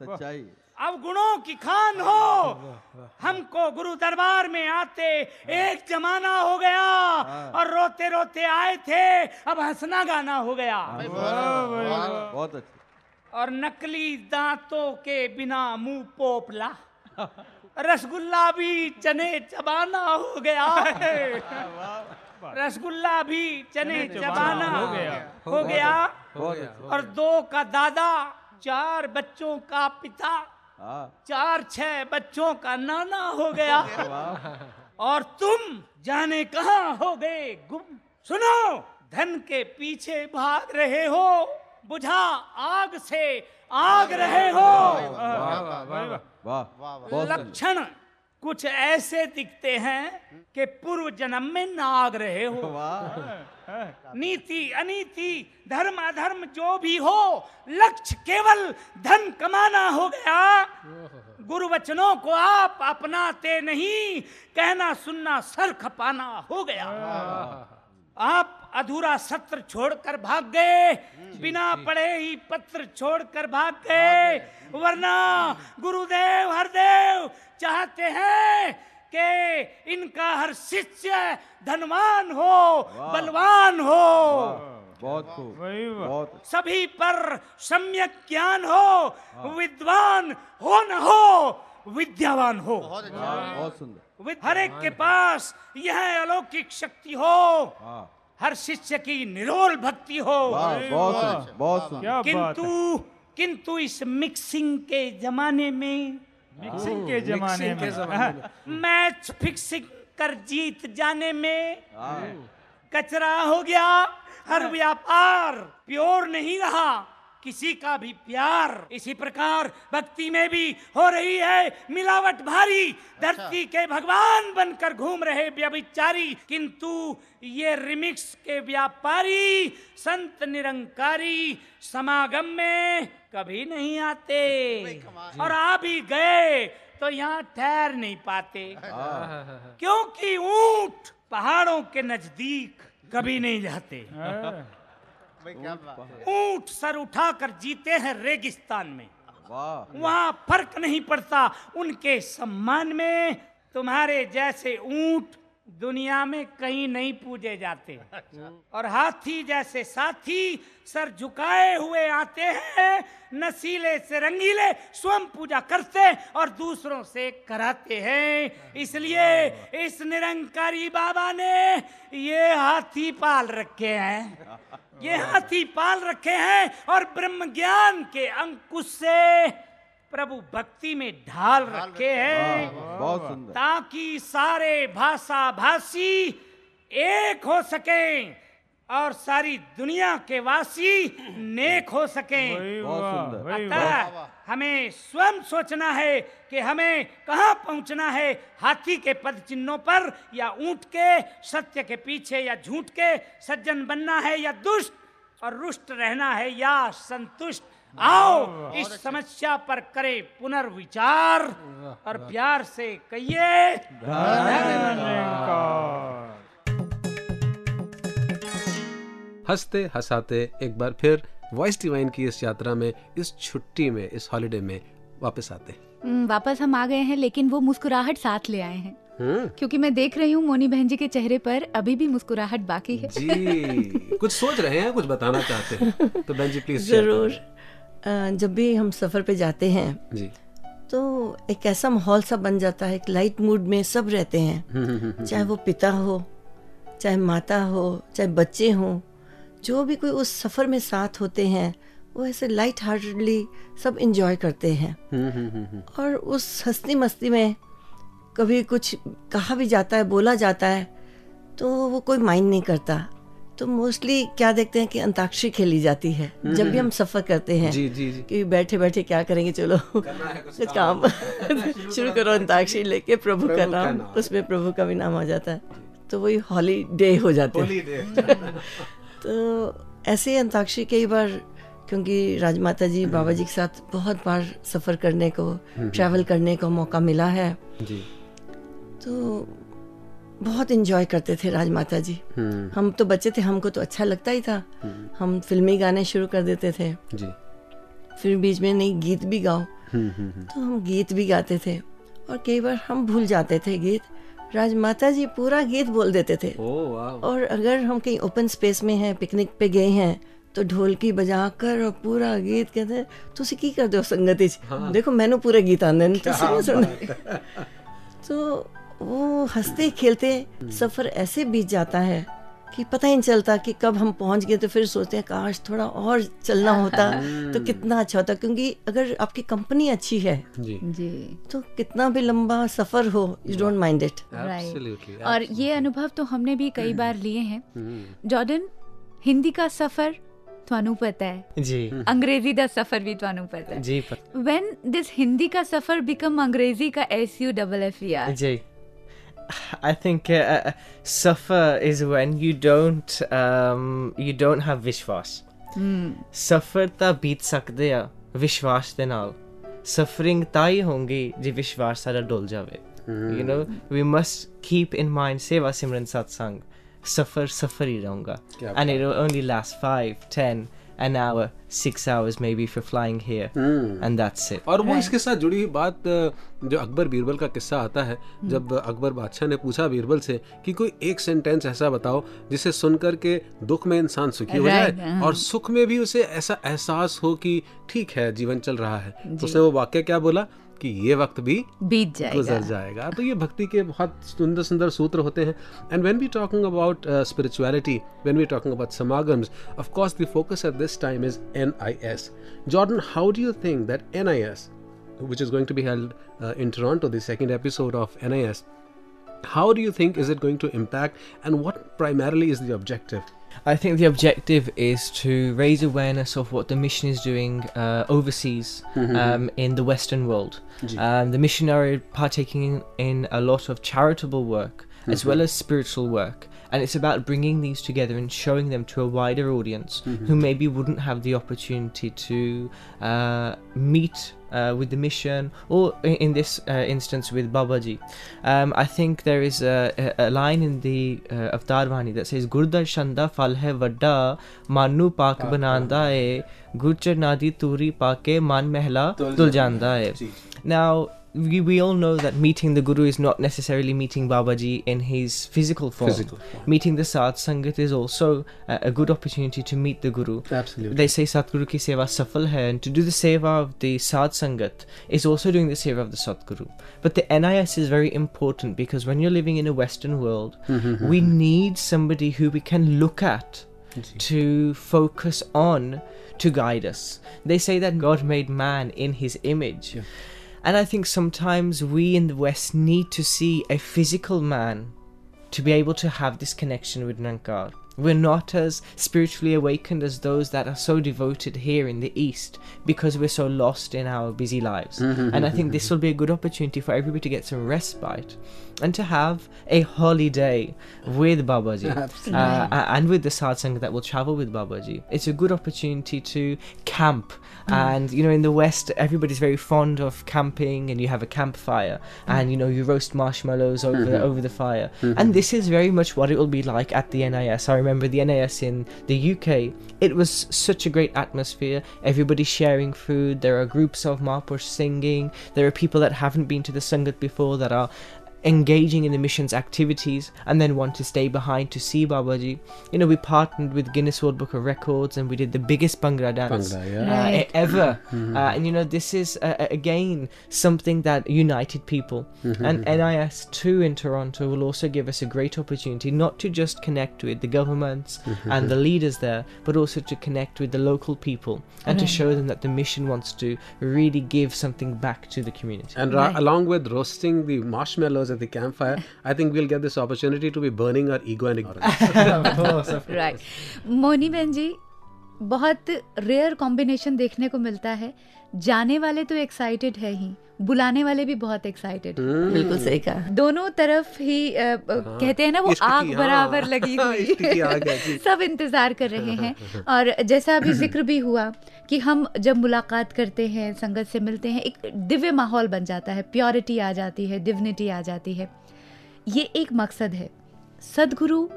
सच्चाई। अब गुणों की खान हो। हमको गुरु दरबार में आते एक जमाना हो गया और रोते रोते आए थे अब हंसना गाना हो गया। बहुत अच्छी। और नकली दांतों के बिना मुँह पोपला रसगुल्ला भी चने चबाना हो गया। है रसगुल्ला भी चने चबाना हो गया। हो गया। और दो का दादा चार बच्चों का पिता चार छह बच्चों का नाना हो गया। और तुम जाने कहा हो गए गुम सुनो धन के पीछे भाग रहे हो बुझा आग से आग रहे हो। लक्षण कुछ ऐसे दिखते हैं कि पूर्व जन्म में नाग रहे हो। वाह। नीति अनीति धर्म अधर्म जो भी हो लक्ष्य केवल धन कमाना हो गया। गुरु वचनों को आप अपनाते नहीं कहना सुनना सर खपाना हो गया। आप अधूरा सत्र छोड़कर भाग गए बिना पढ़े ही पत्र छोड़कर भाग गए। वरना गुरुदेव हरदेव चाहते हैं कि इनका हर शिष्य धनवान हो बलवान हो। बहुत खूब बहुत सभी पर सम्यक ज्ञान हो विद्वान हो न हो विद्यावान हो। बहुत सुंदर। हर एक के पास यह अलौकिक शक्ति हो हाँ। हर शिष्य की निरोल भक्ति हो। बहुत बहुत सुंदर। किंतु किंतु इस मिक्सिंग के जमाने में मिक्सिंग के जमाने में मैच फिक्सिंग कर जीत जाने में। हाँ। कचरा हो गया हर व्यापार प्योर नहीं रहा किसी का भी प्यार इसी प्रकार भक्ति में भी हो रही है। मिलावट भारी धरती के भगवान बनकर घूम रहे व्यभिचारी। किंतु ये रिमिक्स के व्यापारी संत निरंकारी समागम में कभी नहीं आते। और आ भी गए तो यहाँ ठहर नहीं पाते। क्योंकि ऊँट पहाड़ों के नज़दीक कभी नहीं जाते। ऊँट सर उठाकर जीते हैं रेगिस्तान में। वाह। वहाँ फ़र्क नहीं पड़ता उनके सम्मान में तुम्हारे जैसे ऊँट दुनिया में कहीं नहीं पूजे जाते। और हाथी जैसे साथी सर झुकाए हुए आते हैं नसीले से रंगीले स्वयं पूजा करते और दूसरों से कराते हैं। इसलिए इस निरंकारी बाबा ने ये हाथी पाल रखे हैं। ये हाथी पाल रखे हैं और ब्रह्म ज्ञान के अंकुश से प्रभु भक्ति में ढाल रखे हैं। बहुत सुंदर। ताकि सारे भाषा भाषी एक हो सके और सारी दुनिया के वासी नेक हो सके। अतः हमें स्वयं सोचना है कि हमें कहाँ पहुँचना है हाथी के पद चिन्हों पर या ऊँट के सत्य के पीछे या झूठ के सज्जन बनना है या दुष्ट और रुष्ट रहना है या संतुष्ट। आओ इस समस्या पर करे पुनर्विचार और प्यार से कहिए हँसते हंसाते एक बार फिर वॉइस डिवाइन की इस यात्रा में इस छुट्टी में इस हॉलिडे में वापस आते हैं। वापस हम आ गए हैं लेकिन वो मुस्कुराहट साथ ले आए हैं। हम्म, क्योंकि मैं देख रही हूँ मोनी बहन जी के चेहरे पर अभी भी मुस्कुराहट बाकी है। जी कुछ सोच रहे हैं कुछ बताना चाहते हैं। तो बहन जी प्लीज़ ज़रूर। जब भी हम सफ़र पे जाते हैं जी। तो एक ऐसा माहौल सा बन जाता है एक लाइट मूड में सब रहते हैं। चाहे वो पिता हो चाहे माता हो चाहे बच्चे हों जो भी कोई उस सफ़र में साथ होते हैं वो ऐसे लाइट हार्टेडली सब इंजॉय करते हैं। और उस हंसती मस्ती में कभी कुछ कहा भी जाता है बोला जाता है तो वो कोई माइंड नहीं करता। तो मोस्टली क्या देखते हैं कि अंताक्षरी खेली जाती है। जब भी हम सफ़र करते हैं जी जी जी। कि बैठे बैठे क्या करेंगे चलो कुछ काम। शुरू करो अंताक्षरी लेके प्रभु का नाम। उसमें प्रभु का भी नाम आ जाता है। तो वही हॉलीडे हो जाते हैं। तो ऐसे ही अंताक्षरी कई बार क्योंकि राजमाता जी बाबा जी के साथ बहुत बार सफ़र करने को ट्रैवल करने को मौका मिला है। जी। तो बहुत इंजॉय करते थे राजमाता जी हम्म। हम तो बच्चे थे हमको तो अच्छा लगता ही था। हम फिल्मी गाने शुरू कर देते थे। जी। फिर बीच में नहीं गीत भी गाओ। हम्म हम्म हम्म। तो हम गीत भी गाते थे। और कई बार हम भूल जाते थे गीत। राजमाता जी पूरा गीत बोल देते थे। ओ और अगर हम कहीं ओपन स्पेस में हैं पिकनिक पे गए हैं तो ढोलकी बजा कर और पूरा गीत कहते हैं तुसी की कर दो संगति? च देखो मैंने पूरे गीत आंदे ने तुसी नहीं तो वो हंसते खेलते सफर ऐसे बीत जाता है कि पता ही नहीं चलता कि कब हम पहुंच गए तो फिर सोचते हैं काश थोड़ा और चलना होता तो कितना अच्छा होता क्योंकि अगर आपकी कंपनी अच्छी है जी जी तो कितना भी लंबा सफर हो you don't mind it absolutely और ये अनुभव तो हमने भी कई बार लिए हैं जॉर्डन हिंदी का सफर ਤੁਹਾਨੂੰ ਪਤਾ ਹੈ जी अंग्रेजी ਦਾ सफर भी ਤੁਹਾਨੂੰ ਪਤਾ ਹੈ जी पर when this हिंदी का सफर become अंग्रेजी का S U double F E R Jay. I think uh, uh, suffer is when you don't um, you don't have vishwas. Suffer ਤਾਂ ਬੀਤ ਸਕਦੇ ਆ ਵਿਸ਼ਵਾਸ ਦੇ ਨਾਲ ਸਫਰਿੰਗ ਤਾਂ ਹੀ ਹੋਊਗੀ ਜੇ ਵਿਸ਼ਵਾਸ ਸਾਡਾ ਡੁੱਲ ਜਾਵੇ you know we must keep in mind ਸੇਵਾ ਸਿਮਰਨ satsang suffer suffer ਹੀ ਰਹੂੰਗਾ ਕਿਆ and it will only last 5 10 An hour 6 hours maybe if you're flying here. And that's it. और वो इसके साथ जुड़ी हुई बात जो अकबर बीरबल का किस्सा आता है जब अकबर बादशाह ने पूछा बीरबल से कि कोई एक सेंटेंस ऐसा बताओ जिसे सुनकर के दुख में इंसान सुखी हो जाए हाँ। और सुख में भी उसे ऐसा एहसास हो कि ठीक है जीवन चल रहा है। तो उसने वो वाक्य क्या बोला? कि ये वक्त भी बीत जाएगा। गुजर जाएगा। तो ये भक्ति के बहुत सुंदर सुंदर सूत्र होते हैं। And when we talking about spirituality when we talking about समागम्स of course the focus at this time is N I S Jordan how do you think that NIS which is going to be held uh, in Toronto the second episode of NIS how do you think is it going to impact and what primarily is the objective? I think the objective is to raise awareness of what the mission is doing uh, overseas um, in the Western world. Um, the missionary are partaking in, in a lot of charitable work as well as spiritual work. And it's about bringing these together and showing them to a wider audience who maybe wouldn't have the opportunity to uh, meet uh, with the mission or in this uh, instance with Babaji. Um, I think there is a, a, line in the uh, Avtar Vani that says Gurdarshan da fal hai vadda manu pak bananda hai gurchar nadi turi paake man mehla dul janda hai. Now we, we all know that meeting the Guru is not necessarily meeting Babaji in his physical form. Physical form. Meeting the Sadh Sangat is also a, a good opportunity to meet the Guru. absolutely They say Satguru ki seva safal hai, and to do the seva of the Sadh Sangat is also doing the seva of the Satguru. But the NIS is very important because when you're living in a Western world, mm-hmm, mm-hmm. we need somebody who we can look at to focus on to guide us. They say that God made man in his image. And I think sometimes we in the West need to see a physical man to be able to have this connection with Nankar. We're not as spiritually awakened as those that are so devoted here in the East because we're so lost in our busy lives. Mm-hmm. and I think this will be a good opportunity for everybody to get some respite and to have a holiday with Babaji uh, and with the Sad Sangha that will travel with Babaji. It's a good opportunity to camp. Mm. And you know, in the West, everybody's very fond of camping, and you have a campfire, mm. and you know, you roast marshmallows over mm-hmm. over the fire. Mm-hmm. And this is very much what it will be like at the NIS. I remember the NAS in the UK. It was such a great atmosphere. Everybody sharing food. There are groups of Mahapurush singing. There are people that haven't been to the Sangat before that are engaging in the mission's activities and then want to stay behind to see Babaji. You know, we partnered with Guinness World Book of Records and we did the biggest Bhangra dance Bhangra, yeah. uh, ever. Uh, and you know, this is uh, uh, again something that united people. And NIS2 in Toronto will also give us a great opportunity not to just connect with the governments and the leaders there, but also to connect with the local people and to show them that the mission wants to really give something back to the community. And ra- along with roasting the marshmallows at the campfire, I think we'll get this opportunity to be burning our ego and ignorance. of course, of course. Right. Moni Benji, बहुत rare combination देखने को मिलता है जाने वाले तो excited है ही बुलाने वाले भी बहुत एक्साइटेड बिल्कुल सही कहा। दोनों तरफ़ ही अ, अ, कहते हैं ना वो आग हाँ। बराबर लगी आग है, हुई सब इंतज़ार कर रहे हैं। और जैसा अभी ज़िक्र भी हुआ कि हम जब मुलाकात करते हैं संगत से मिलते हैं एक दिव्य माहौल बन जाता है प्योरिटी आ जाती है डिविनिटी आ जाती है। ये एक मकसद है। सदगुरु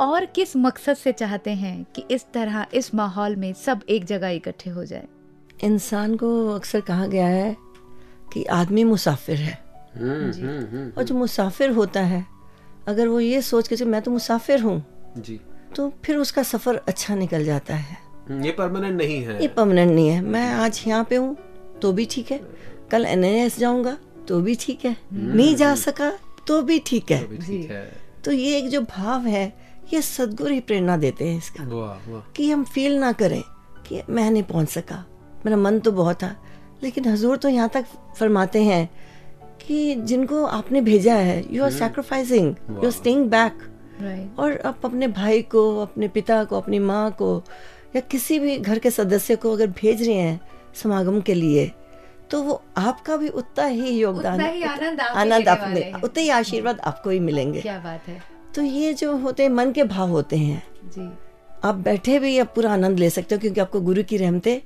और किस मकसद से चाहते हैं कि इस तरह इस माहौल में सब एक जगह इकट्ठे हो जाए? इंसान को अक्सर कहा गया है कि आदमी मुसाफिर है। और जो मुसाफिर होता है अगर वो ये सोच के मैं तो मुसाफिर हूँ तो फिर उसका सफ़र अच्छा निकल जाता है। हम्म, ये परमानेंट नहीं है। ये परमानेंट नहीं है। मैं आज यहाँ पे हूँ तो भी ठीक है। कल एन जाऊँगा तो भी ठीक है। नहीं जा सका तो भी ठीक है। भी ठीक है। तो ये एक जो भाव है ये सदगुरु ही प्रेरणा देते हैं इसका। वाह वाह। कि हम फील ना करें कि मैं नहीं पहुँच सका। मेरा मन तो बहुत था लेकिन हजूर तो यहाँ तक फरमाते हैं कि जिनको आपने भेजा है you are sacrificing you are staying back और आप अपने भाई को अपने पिता को अपनी माँ को या किसी भी घर के सदस्य को अगर भेज रहे हैं समागम के लिए तो वो आपका भी उतना ही योगदान उतना आनंद आप ही आनंद लेने अपने वाले हैं। उतने ही आशीर्वाद आपको ही मिलेंगे। क्या बात है। तो ये जो होते हैं मन के भाव होते हैं। जी। आप बैठे भी आप पूरा आनंद ले सकते हो क्योंकि आपको गुरु की रहमतें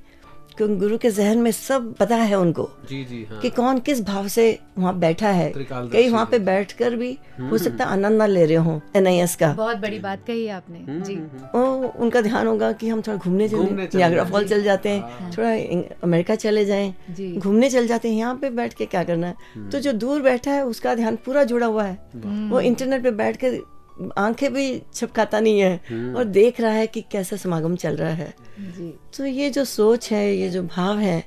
गुरु के जहन में सब पता है उनको जी जी हाँ। कि कौन किस भाव से वहाँ बैठा है। कई वहाँ पे बैठकर भी हो सकता है आनंद ना ले रहे हो एन आई एस का। बहुत बड़ी बात कही आपने जी। ओ, उनका ध्यान होगा कि हम थोड़ा घूमने चले चले। नियाग्रा फॉल चल जाते हैं थोड़ा अमेरिका चले जाए घूमने चल जाते हैं यहाँ पे बैठ के क्या करना है? तो जो दूर बैठा है उसका ध्यान पूरा जुड़ा हुआ है। वो इंटरनेट पे बैठ के आँखें भी छपकाता नहीं है और देख रहा है कि कैसा समागम चल रहा है। जी। तो ये जो सोच है ये जो भाव है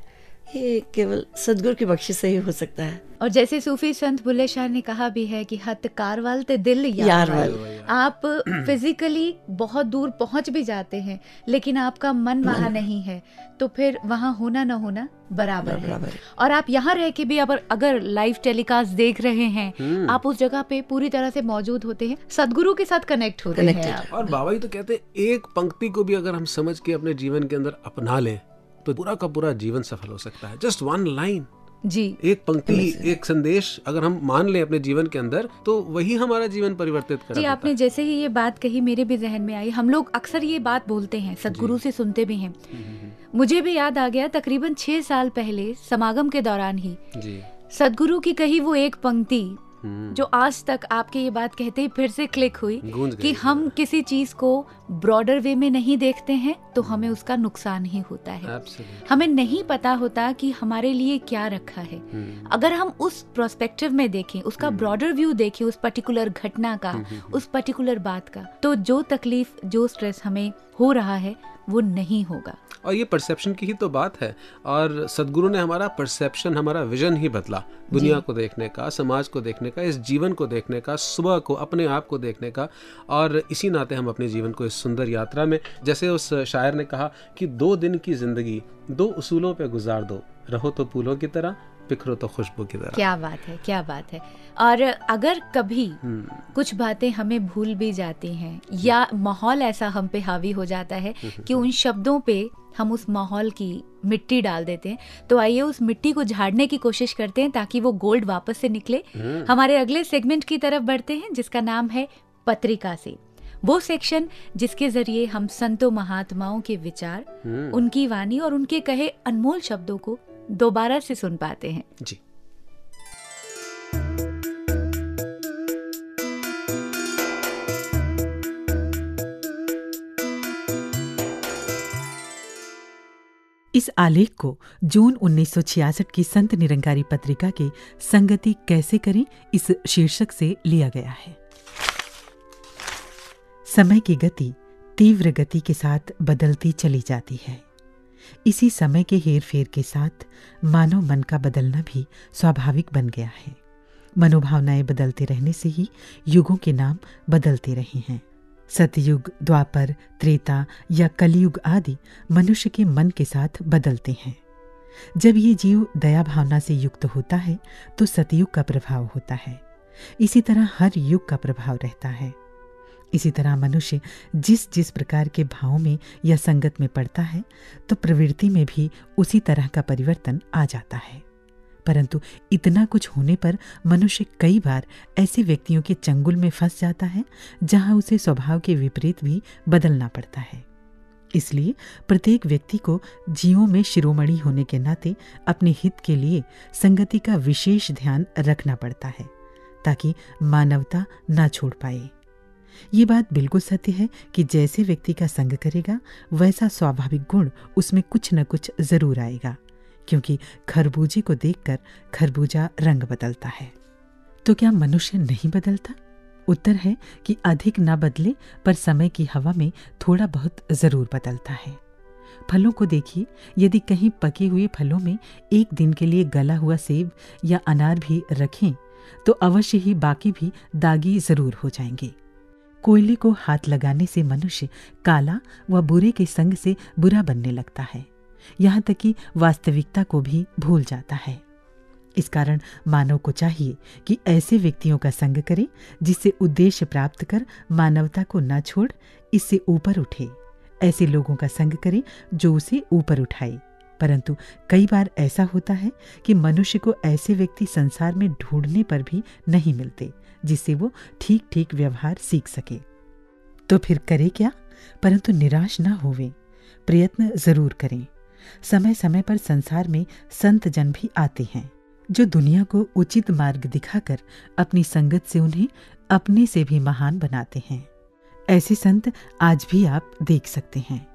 ये केवल सदगुरु की बख्शिश से ही हो सकता है और जैसे सूफी संत बुल्ले शाह ने कहा भी है कि हत कारवाल ते दिल यार यार वाल। वाल। आप फिजिकली बहुत दूर पहुँच भी जाते हैं लेकिन आपका मन वहाँ नहीं है तो फिर वहाँ होना ना होना बराबर है बराबर है। और आप यहाँ रह के भी अगर अगर लाइव टेलीकास्ट देख रहे हैं आप उस जगह पे पूरी तरह से मौजूद होते हैं सदगुरु के साथ कनेक्ट होते हैं और बाबा जी तो कहते हैं एक पंक्ति को भी अगर हम समझ के अपने जीवन के अंदर अपना लें तो पूरा का पूरा जीवन सफल हो सकता है। जस्ट वन लाइन जी। एक पंक्ति एक संदेश अगर हम मान लें अपने जीवन के अंदर तो वही हमारा जीवन परिवर्तित कर जी आपने जैसे ही ये बात कही मेरे भी जहन में आई। हम लोग अक्सर ये बात बोलते हैं सदगुरु से सुनते भी हैं। मुझे भी याद आ गया तकरीबन छह साल पहले समागम के दौरान ही जी। सदगुरु की कही वो एक पंक्ति हम्म, जो आज तक आपके ये बात कहते ही फिर से क्लिक हुई कि हम किसी चीज़ को ब्रॉडर वे में नहीं देखते हैं तो हमें उसका नुकसान ही होता है। Absolutely. हमें नहीं पता होता कि हमारे लिए क्या रखा है। हम्म, अगर हम उस प्रोस्पेक्टिव में देखें उसका ब्रॉडर व्यू देखें उस पर्टिकुलर घटना का उस पर्टिकुलर बात का तो जो तकलीफ़ जो स्ट्रेस हमें हो रहा है वो नहीं होगा। और ये परसेप्शन की ही तो बात है। और सदगुरु ने हमारा परसेप्शन हमारा विजन ही बदला। दुनिया को देखने का समाज को देखने का इस जीवन को देखने का सुबह को अपने आप को देखने का। और इसी नाते हम अपने जीवन को इस सुंदर यात्रा में जैसे उस शायर ने कहा कि दो दिन की ज़िंदगी दो उसूलों पर गुजार दो। रहो तो फूलों की तरह बिखरो तो खुशबू की तरह। क्या बात है क्या बात है। और अगर कभी कुछ बातें हमें भूल भी जाती हैं या माहौल ऐसा हम पे हावी हो जाता है कि उन शब्दों पे हम उस माहौल की मिट्टी डाल देते हैं तो आइए उस मिट्टी को झाड़ने की कोशिश करते हैं ताकि वो गोल्ड वापस से निकले। हमारे अगले सेगमेंट की तरफ़ बढ़ते हैं जिसका नाम है पत्रिका से। वो सेक्शन जिसके ज़रिए हम संतों महात्माओं के विचार उनकी वाणी और उनके कहे अनमोल शब्दों को दोबारा से सुन पाते हैं। जी। इस आलेख को जून 1966 की संत निरंकारी पत्रिका के संगति कैसे करें इस शीर्षक से लिया गया है। समय की गति तीव्र गति के साथ बदलती चली जाती है। इसी समय के हेर फेर के साथ मानव मन का बदलना भी स्वाभाविक बन गया है। मनोभावनाएँ बदलते रहने से ही युगों के नाम बदलते रहे हैं। सतयुग, द्वापर, त्रेता या कलयुग आदि मनुष्य के मन के साथ बदलते हैं। जब ये जीव दया भावना से युक्त होता है तो सतयुग का प्रभाव होता है। इसी तरह हर युग का प्रभाव रहता है। इसी तरह मनुष्य जिस जिस प्रकार के भाव में या संगत में पड़ता है तो प्रवृत्ति में भी उसी तरह का परिवर्तन आ जाता है। परंतु इतना कुछ होने पर मनुष्य कई बार ऐसे व्यक्तियों के चंगुल में फंस जाता है, जहाँ उसे स्वभाव के विपरीत भी बदलना पड़ता है। इसलिए प्रत्येक व्यक्ति को जीवों में शिरोमणि होने के नाते अपने हित के लिए संगति का विशेष ध्यान रखना पड़ता है, ताकि मानवता ना छोड़ पाए। ये बात बिल्कुल सत्य है कि जैसे व्यक्ति का संग करेगा, वैसा स्वाभाविक गुण उसमें कुछ न कुछ ज़रूर आएगा, क्योंकि खरबूजे को देखकर खरबूजा रंग बदलता है। तो क्या मनुष्य नहीं बदलता? उत्तर है कि अधिक न बदले, पर समय की हवा में थोड़ा बहुत ज़रूर बदलता है। फलों को देखिए, यदि कहीं पके हुए फलों में एक दिन के लिए गला हुआ सेब या अनार भी रखें तो अवश्य ही बाकी भी दागी ज़रूर हो जाएँगे। कोयले को हाथ लगाने से मनुष्य काला व बुरे के संग से बुरा बनने लगता है। यहाँ तक कि वास्तविकता को भी भूल जाता है। इस कारण मानव को चाहिए कि ऐसे व्यक्तियों का संग करे, जिससे उद्देश्य प्राप्त कर मानवता को न छोड़ इससे ऊपर उठे। ऐसे लोगों का संग करे जो उसे ऊपर उठाए। परंतु कई बार ऐसा होता है कि मनुष्य को ऐसे व्यक्ति संसार में ढूँढने पर भी नहीं मिलते। जिससे वो ठीक ठीक व्यवहार सीख सके। तो फिर करे क्या? परंतु निराश ना होवे। प्रयत्न ज़रूर करें। समय समय पर संसार में संत जन भी आते हैं, जो दुनिया को उचित मार्ग दिखाकर अपनी संगत से उन्हें अपने से भी महान बनाते हैं। ऐसे संत आज भी आप देख सकते हैं,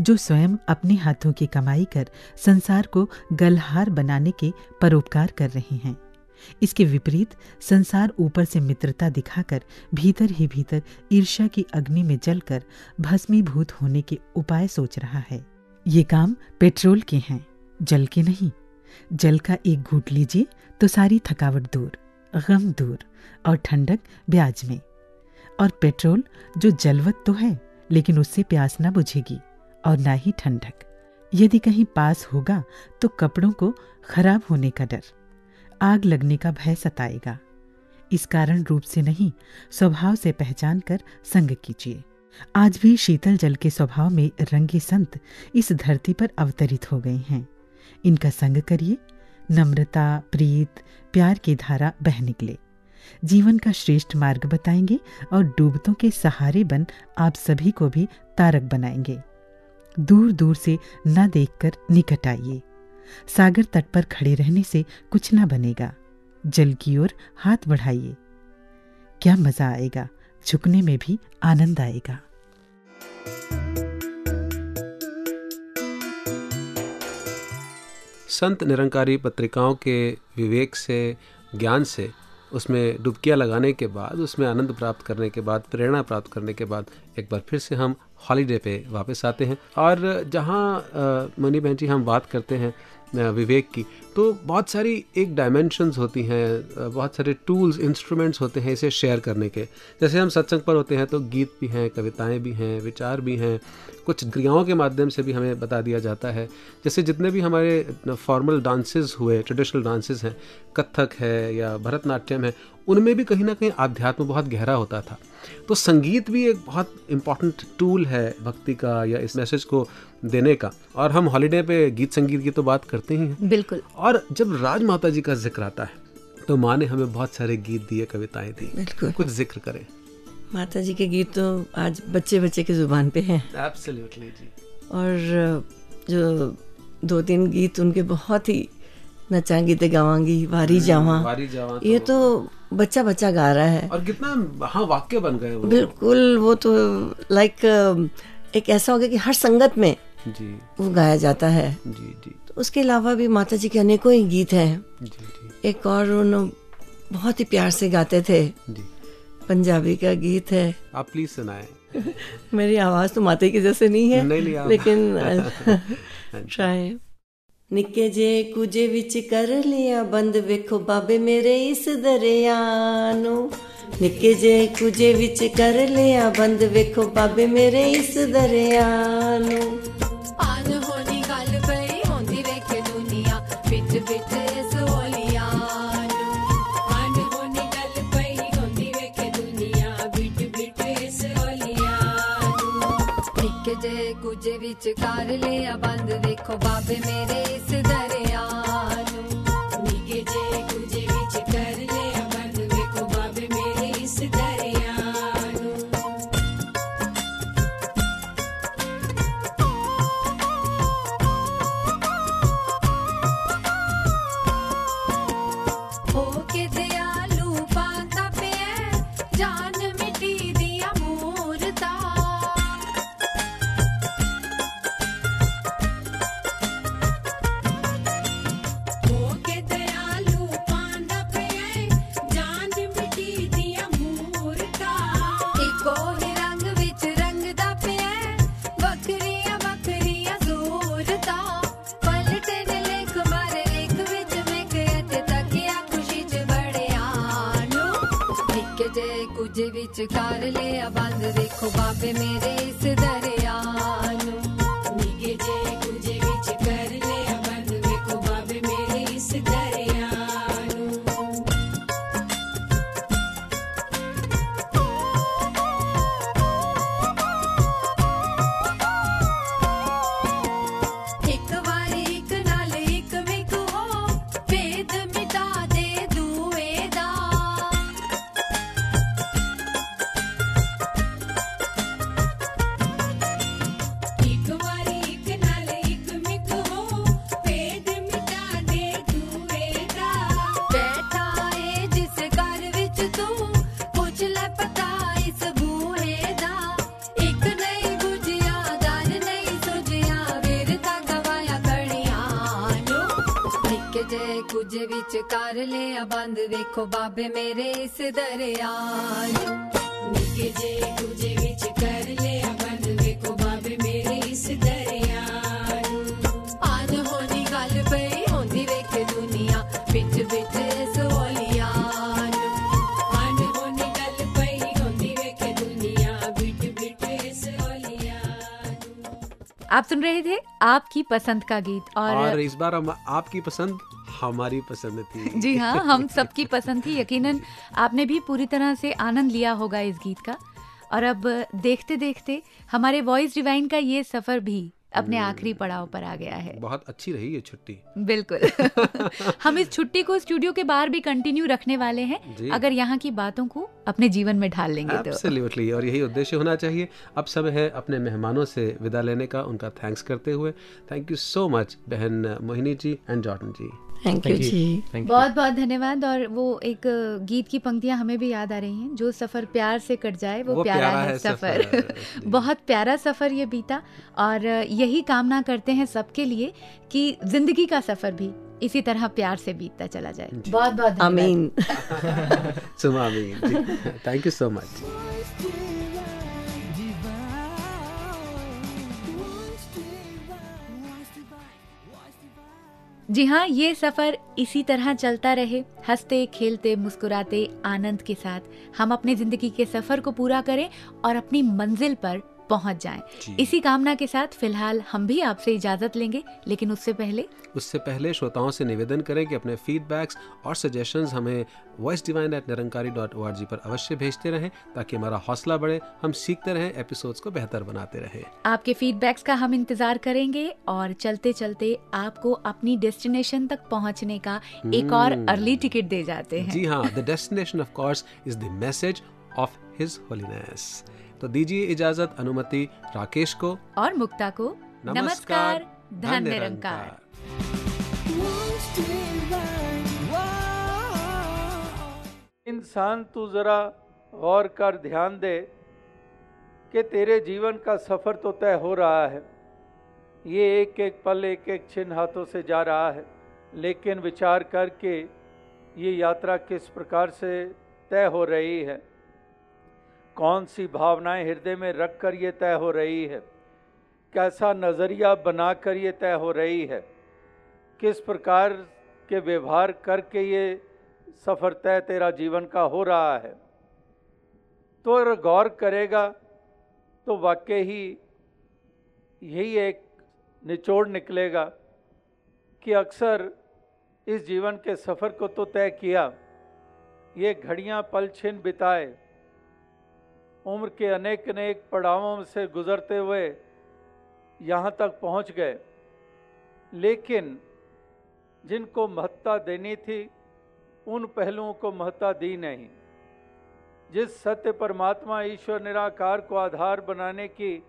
जो स्वयं अपने हाथों की कमाई कर संसार को गलहार बनाने के परोपकार कर रहे हैं। इसके विपरीत संसार ऊपर से मित्रता दिखाकर, भीतर ही भीतर ईर्ष्या की अग्नि में जलकर भस्मीभूत होने के उपाय सोच रहा है। ये काम पेट्रोल के हैं, जल के नहीं। जल का एक घूट लीजिए तो सारी थकावट दूर, गम दूर और ठंडक ब्याज में। और पेट्रोल जो जलवत तो है, लेकिन उससे प्यास ना बुझेगी और ना ही ठंडक। यदि कहीं पास होगा तो कपड़ों को खराब होने का डर। आग लगने का भय सताएगा। इस कारण रूप से नहीं, स्वभाव से पहचान कर संग कीजिए। आज भी शीतल जल के स्वभाव में रंगे संत इस धरती पर अवतरित हो गए हैं। इनका संग करिए, नम्रता, प्रीत, प्यार की धारा बह निकले। जीवन का श्रेष्ठ मार्ग बताएँगे और डूबतों के सहारे बन आप सभी को भी तारक बनाएँगे। दूर दूर से न देखकर निकट आइए। सागर तट पर खड़े रहने से कुछ ना बनेगा। जल की ओर हाथ बढ़ाइए। क्या मज़ा आएगा? झुकने में भी आनंद आएगा। संत निरंकारी पत्रिकाओं के विवेक से, ज्ञान से, उसमें डुबकियाँ लगाने के बाद, उसमें आनंद प्राप्त करने के बाद, प्रेरणा प्राप्त करने के बाद, एक बार फिर से हम हॉलीडे पे वापस आते हैं। और जहाँ मनी बहन जी हम बात करते हैं विवेक की। तो बहुत सारी एक डायमेंशंस होती हैं बहुत सारे टूल्स इंस्ट्रूमेंट्स होते हैं इसे शेयर करने के। जैसे हम सत्संग पर होते हैं तो गीत भी हैं, कविताएँ भी हैं, विचार भी हैं। कुछ क्रियाओं के माध्यम से भी हमें बता दिया जाता है। जैसे जितने भी हमारे फॉर्मल डांसेस हुए ट्रेडिशनल डांसेस हैं, कथक है या भरतनाट्यम है उनमें भी कहीं ना कहीं आध्यात्म बहुत गहरा होता था। तो संगीत भी एक बहुत इंपॉर्टेंट टूल है भक्ति का या इस मैसेज को देने का। और हम हॉलीडे पे गीत संगीत की तो बात करते ही हैं। बिल्कुल। और जब राज माता जी का ज़िक्र आता है तो माँ ने हमें बहुत सारे गीत दिए कविताएँ दी। बिल्कुल। कुछ ज़िक्र करें। माता जी के गीत तो आज बच्चे बच्चे की ज़ुबान पे हैं। एब्सोल्युटली जी। और जो दो तीन गीत उनके बहुत ही नचा गीते गावांगी वारी जावा। वारी जावा ये तो बच्चा बच्चा गा रहा है। और कितना हाँ वाक्य बन गए वो। बिल्कुल वो तो लाइक एक ऐसा हो गया कि हर संगत में जी। वो गाया जाता है। जी जी। तो उसके अलावा भी माता जी के अनेकों ही गीत हैं। जी जी। एक और उन बहुत ही प्यार से गाते थे। जी। पंजाबी का गीत है। आप प्लीज़ सुनाएँ। मेरी आवाज़ तो माता की जैसे नहीं है नहीं, नहीं, लेकिन ट्राई ਨਿੱਕੇ ਜੇ ਕੁਝੇ ਵਿੱਚ ਕਰ ਲਿਆ, ਬੰਦ ਵੇਖੋ ਬਾਬੇ ਮੇਰੇ ਇਸ ਦਰਿਆ ਨੂੰ। ਨਿੱਕੇ ਜੇ ਕੁਝੇ ਵਿੱਚ ਕਰ ਲਿਆ, ਬੰਦ ਵੇਖੋ ਬਾਬੇ ਮੇਰੇ ਇਸ ਦਰਿਆ ਨੂੰ। ਆਨ ਵਿੱਚ ਕਰ ਲਿਆ ਬੰਦ। ਦੇਖੋ ਬਾਬੇ ਮੇਰੇ ਇਸ चकार ले आवाज़ देखो बाबे मेरे कर ले बंद वेखो बाबे मेरे इस दरिया आपकी पसंद का गीत और, और इस बार हम आपकी पसंद हमारी पसंद थी। जी हाँ हम सबकी पसंद थी। यकीनन आपने भी पूरी तरह से आनंद लिया होगा इस गीत का। और अब देखते देखते हमारे वॉइस डिवाइन का ये सफ़र भी अपने आखिरी पड़ाव पर आ गया है। बहुत अच्छी रही ये छुट्टी। बिल्कुल। हम इस छुट्टी को स्टूडियो के बाहर भी कंटिन्यू रखने वाले हैं। अगर यहाँ की बातों को अपने जीवन में ढाल लेंगे तो। और यही उद्देश्य होना चाहिए। अब समय है अपने मेहमानों से विदा लेने का। उनका थैंक्स करते हुए। थैंक यू सो मच बहन Mohini ji and Jordan ji. Thank you जी बहुत बहुत धन्यवाद और वो एक गीत की पंक्तियाँ हमें भी याद आ रही हैं। जो सफ़र प्यार से कट जाए वो, वो प्यारा, प्यारा है सफ़र, सफ़र। बहुत प्यारा सफ़र ये बीता और यही कामना करते हैं सबके लिए कि ज़िंदगी का सफ़र भी इसी तरह प्यार से बीतता चला जाए। बहुत बहुत धन्यवाद। आमीन सुमा थैंक यू सो मच जी हाँ ये सफ़र इसी तरह चलता रहे। हँसते, खेलते, मुस्कुराते, आनंद के साथ। हम अपने ज़िंदगी के सफ़र को पूरा करें और अपनी मंजिल पर पहुँच जाएँ। इसी कामना के साथ फ़िलहाल हम भी आपसे इजाज़त लेंगे लेकिन उससे पहले उससे पहले श्रोताओं से निवेदन करें कि अपने फीडबैक्स और सजेशंस हमें Voice Divine at Nirankari dot O पर अवश्य भेजते रहें ताकि हमारा हौसला बढ़े हम सीखते रहें एपिसोड्स को बेहतर बनाते रहें। आपके फीडबैक्स का हम इंतज़ार करेंगे और चलते चलते आपको अपनी डेस्टिनेशन तक पहुँचने का एक और हम्म। अर्ली टिकट दे जाते हैं। जी हाँ the destination of course is the message of His Holiness तो दीजिए इजाज़त अनुमति राकेश को। और मुक्ता को। नमस्कार धन निरंकार इंसान तू ज़रा गौर कर ध्यान दे कि तेरे जीवन का सफ़र तो तय हो रहा है। ये एक एक पल एक एक छिन हाथों से जा रहा है। लेकिन विचार करके ये यात्रा किस प्रकार से तय हो रही है? कौन सी भावनाएँ हृदय में रख कर ये तय हो रही है? कैसा नज़रिया बना कर ये तय हो रही है? किस प्रकार के व्यवहार करके ये सफ़र तय तेरा जीवन का हो रहा है? तो अगर गौर करेगा तो वाकई ही यही एक निचोड़ निकलेगा कि अक्सर इस जीवन के सफ़र को तो तय किया, ये घड़ियाँ पल छिन बिताए उम्र के अनेक अनेक पड़ावों से गुजरते हुए यहाँ तक पहुँच गए। लेकिन जिनको महत्ता देनी थी, उन पहलुओं को महत्ता दी नहीं। जिस सत्य परमात्मा ईश्वर निराकार को आधार बनाने की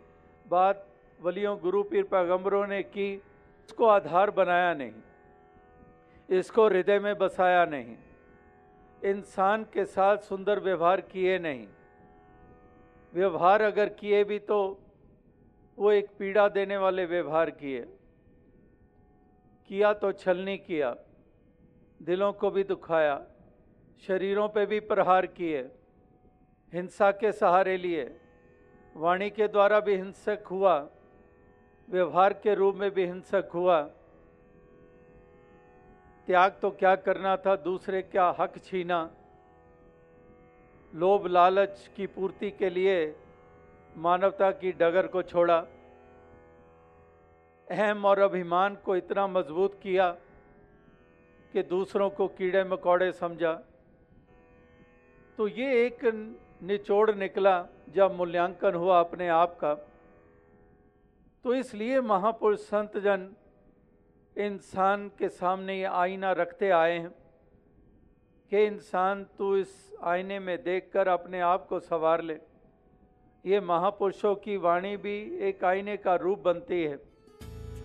बात वलियों गुरु पीर पैगंबरों ने की, उसको आधार बनाया नहीं। इसको हृदय में बसाया नहीं। इंसान के साथ सुंदर व्यवहार किए नहीं। व्यवहार अगर किए भी तो वो एक पीड़ा देने वाले व्यवहार किए। किया तो छलनी किया, दिलों को भी दुखाया, शरीरों पे भी प्रहार किए, हिंसा के सहारे लिए, वाणी के द्वारा भी हिंसक हुआ, व्यवहार के रूप में भी हिंसक हुआ। त्याग तो क्या करना था, दूसरे क्या हक छीना? लोभ लालच की पूर्ति के लिए मानवता की डगर को छोड़ा, अहम और अभिमान को इतना मज़बूत किया कि दूसरों को कीड़े मकोड़े समझा। तो ये एक निचोड़ निकला जब मूल्यांकन हुआ अपने आप का। तो इसलिए महापुरुष संत जन इंसान के सामने ये आईना रखते आए हैं। कि इंसान तू इस आईने में देखकर अपने आप को संवार ले। ये महापुरुषों की वाणी भी एक आईने का रूप बनती है।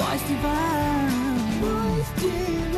was divine. Was divine.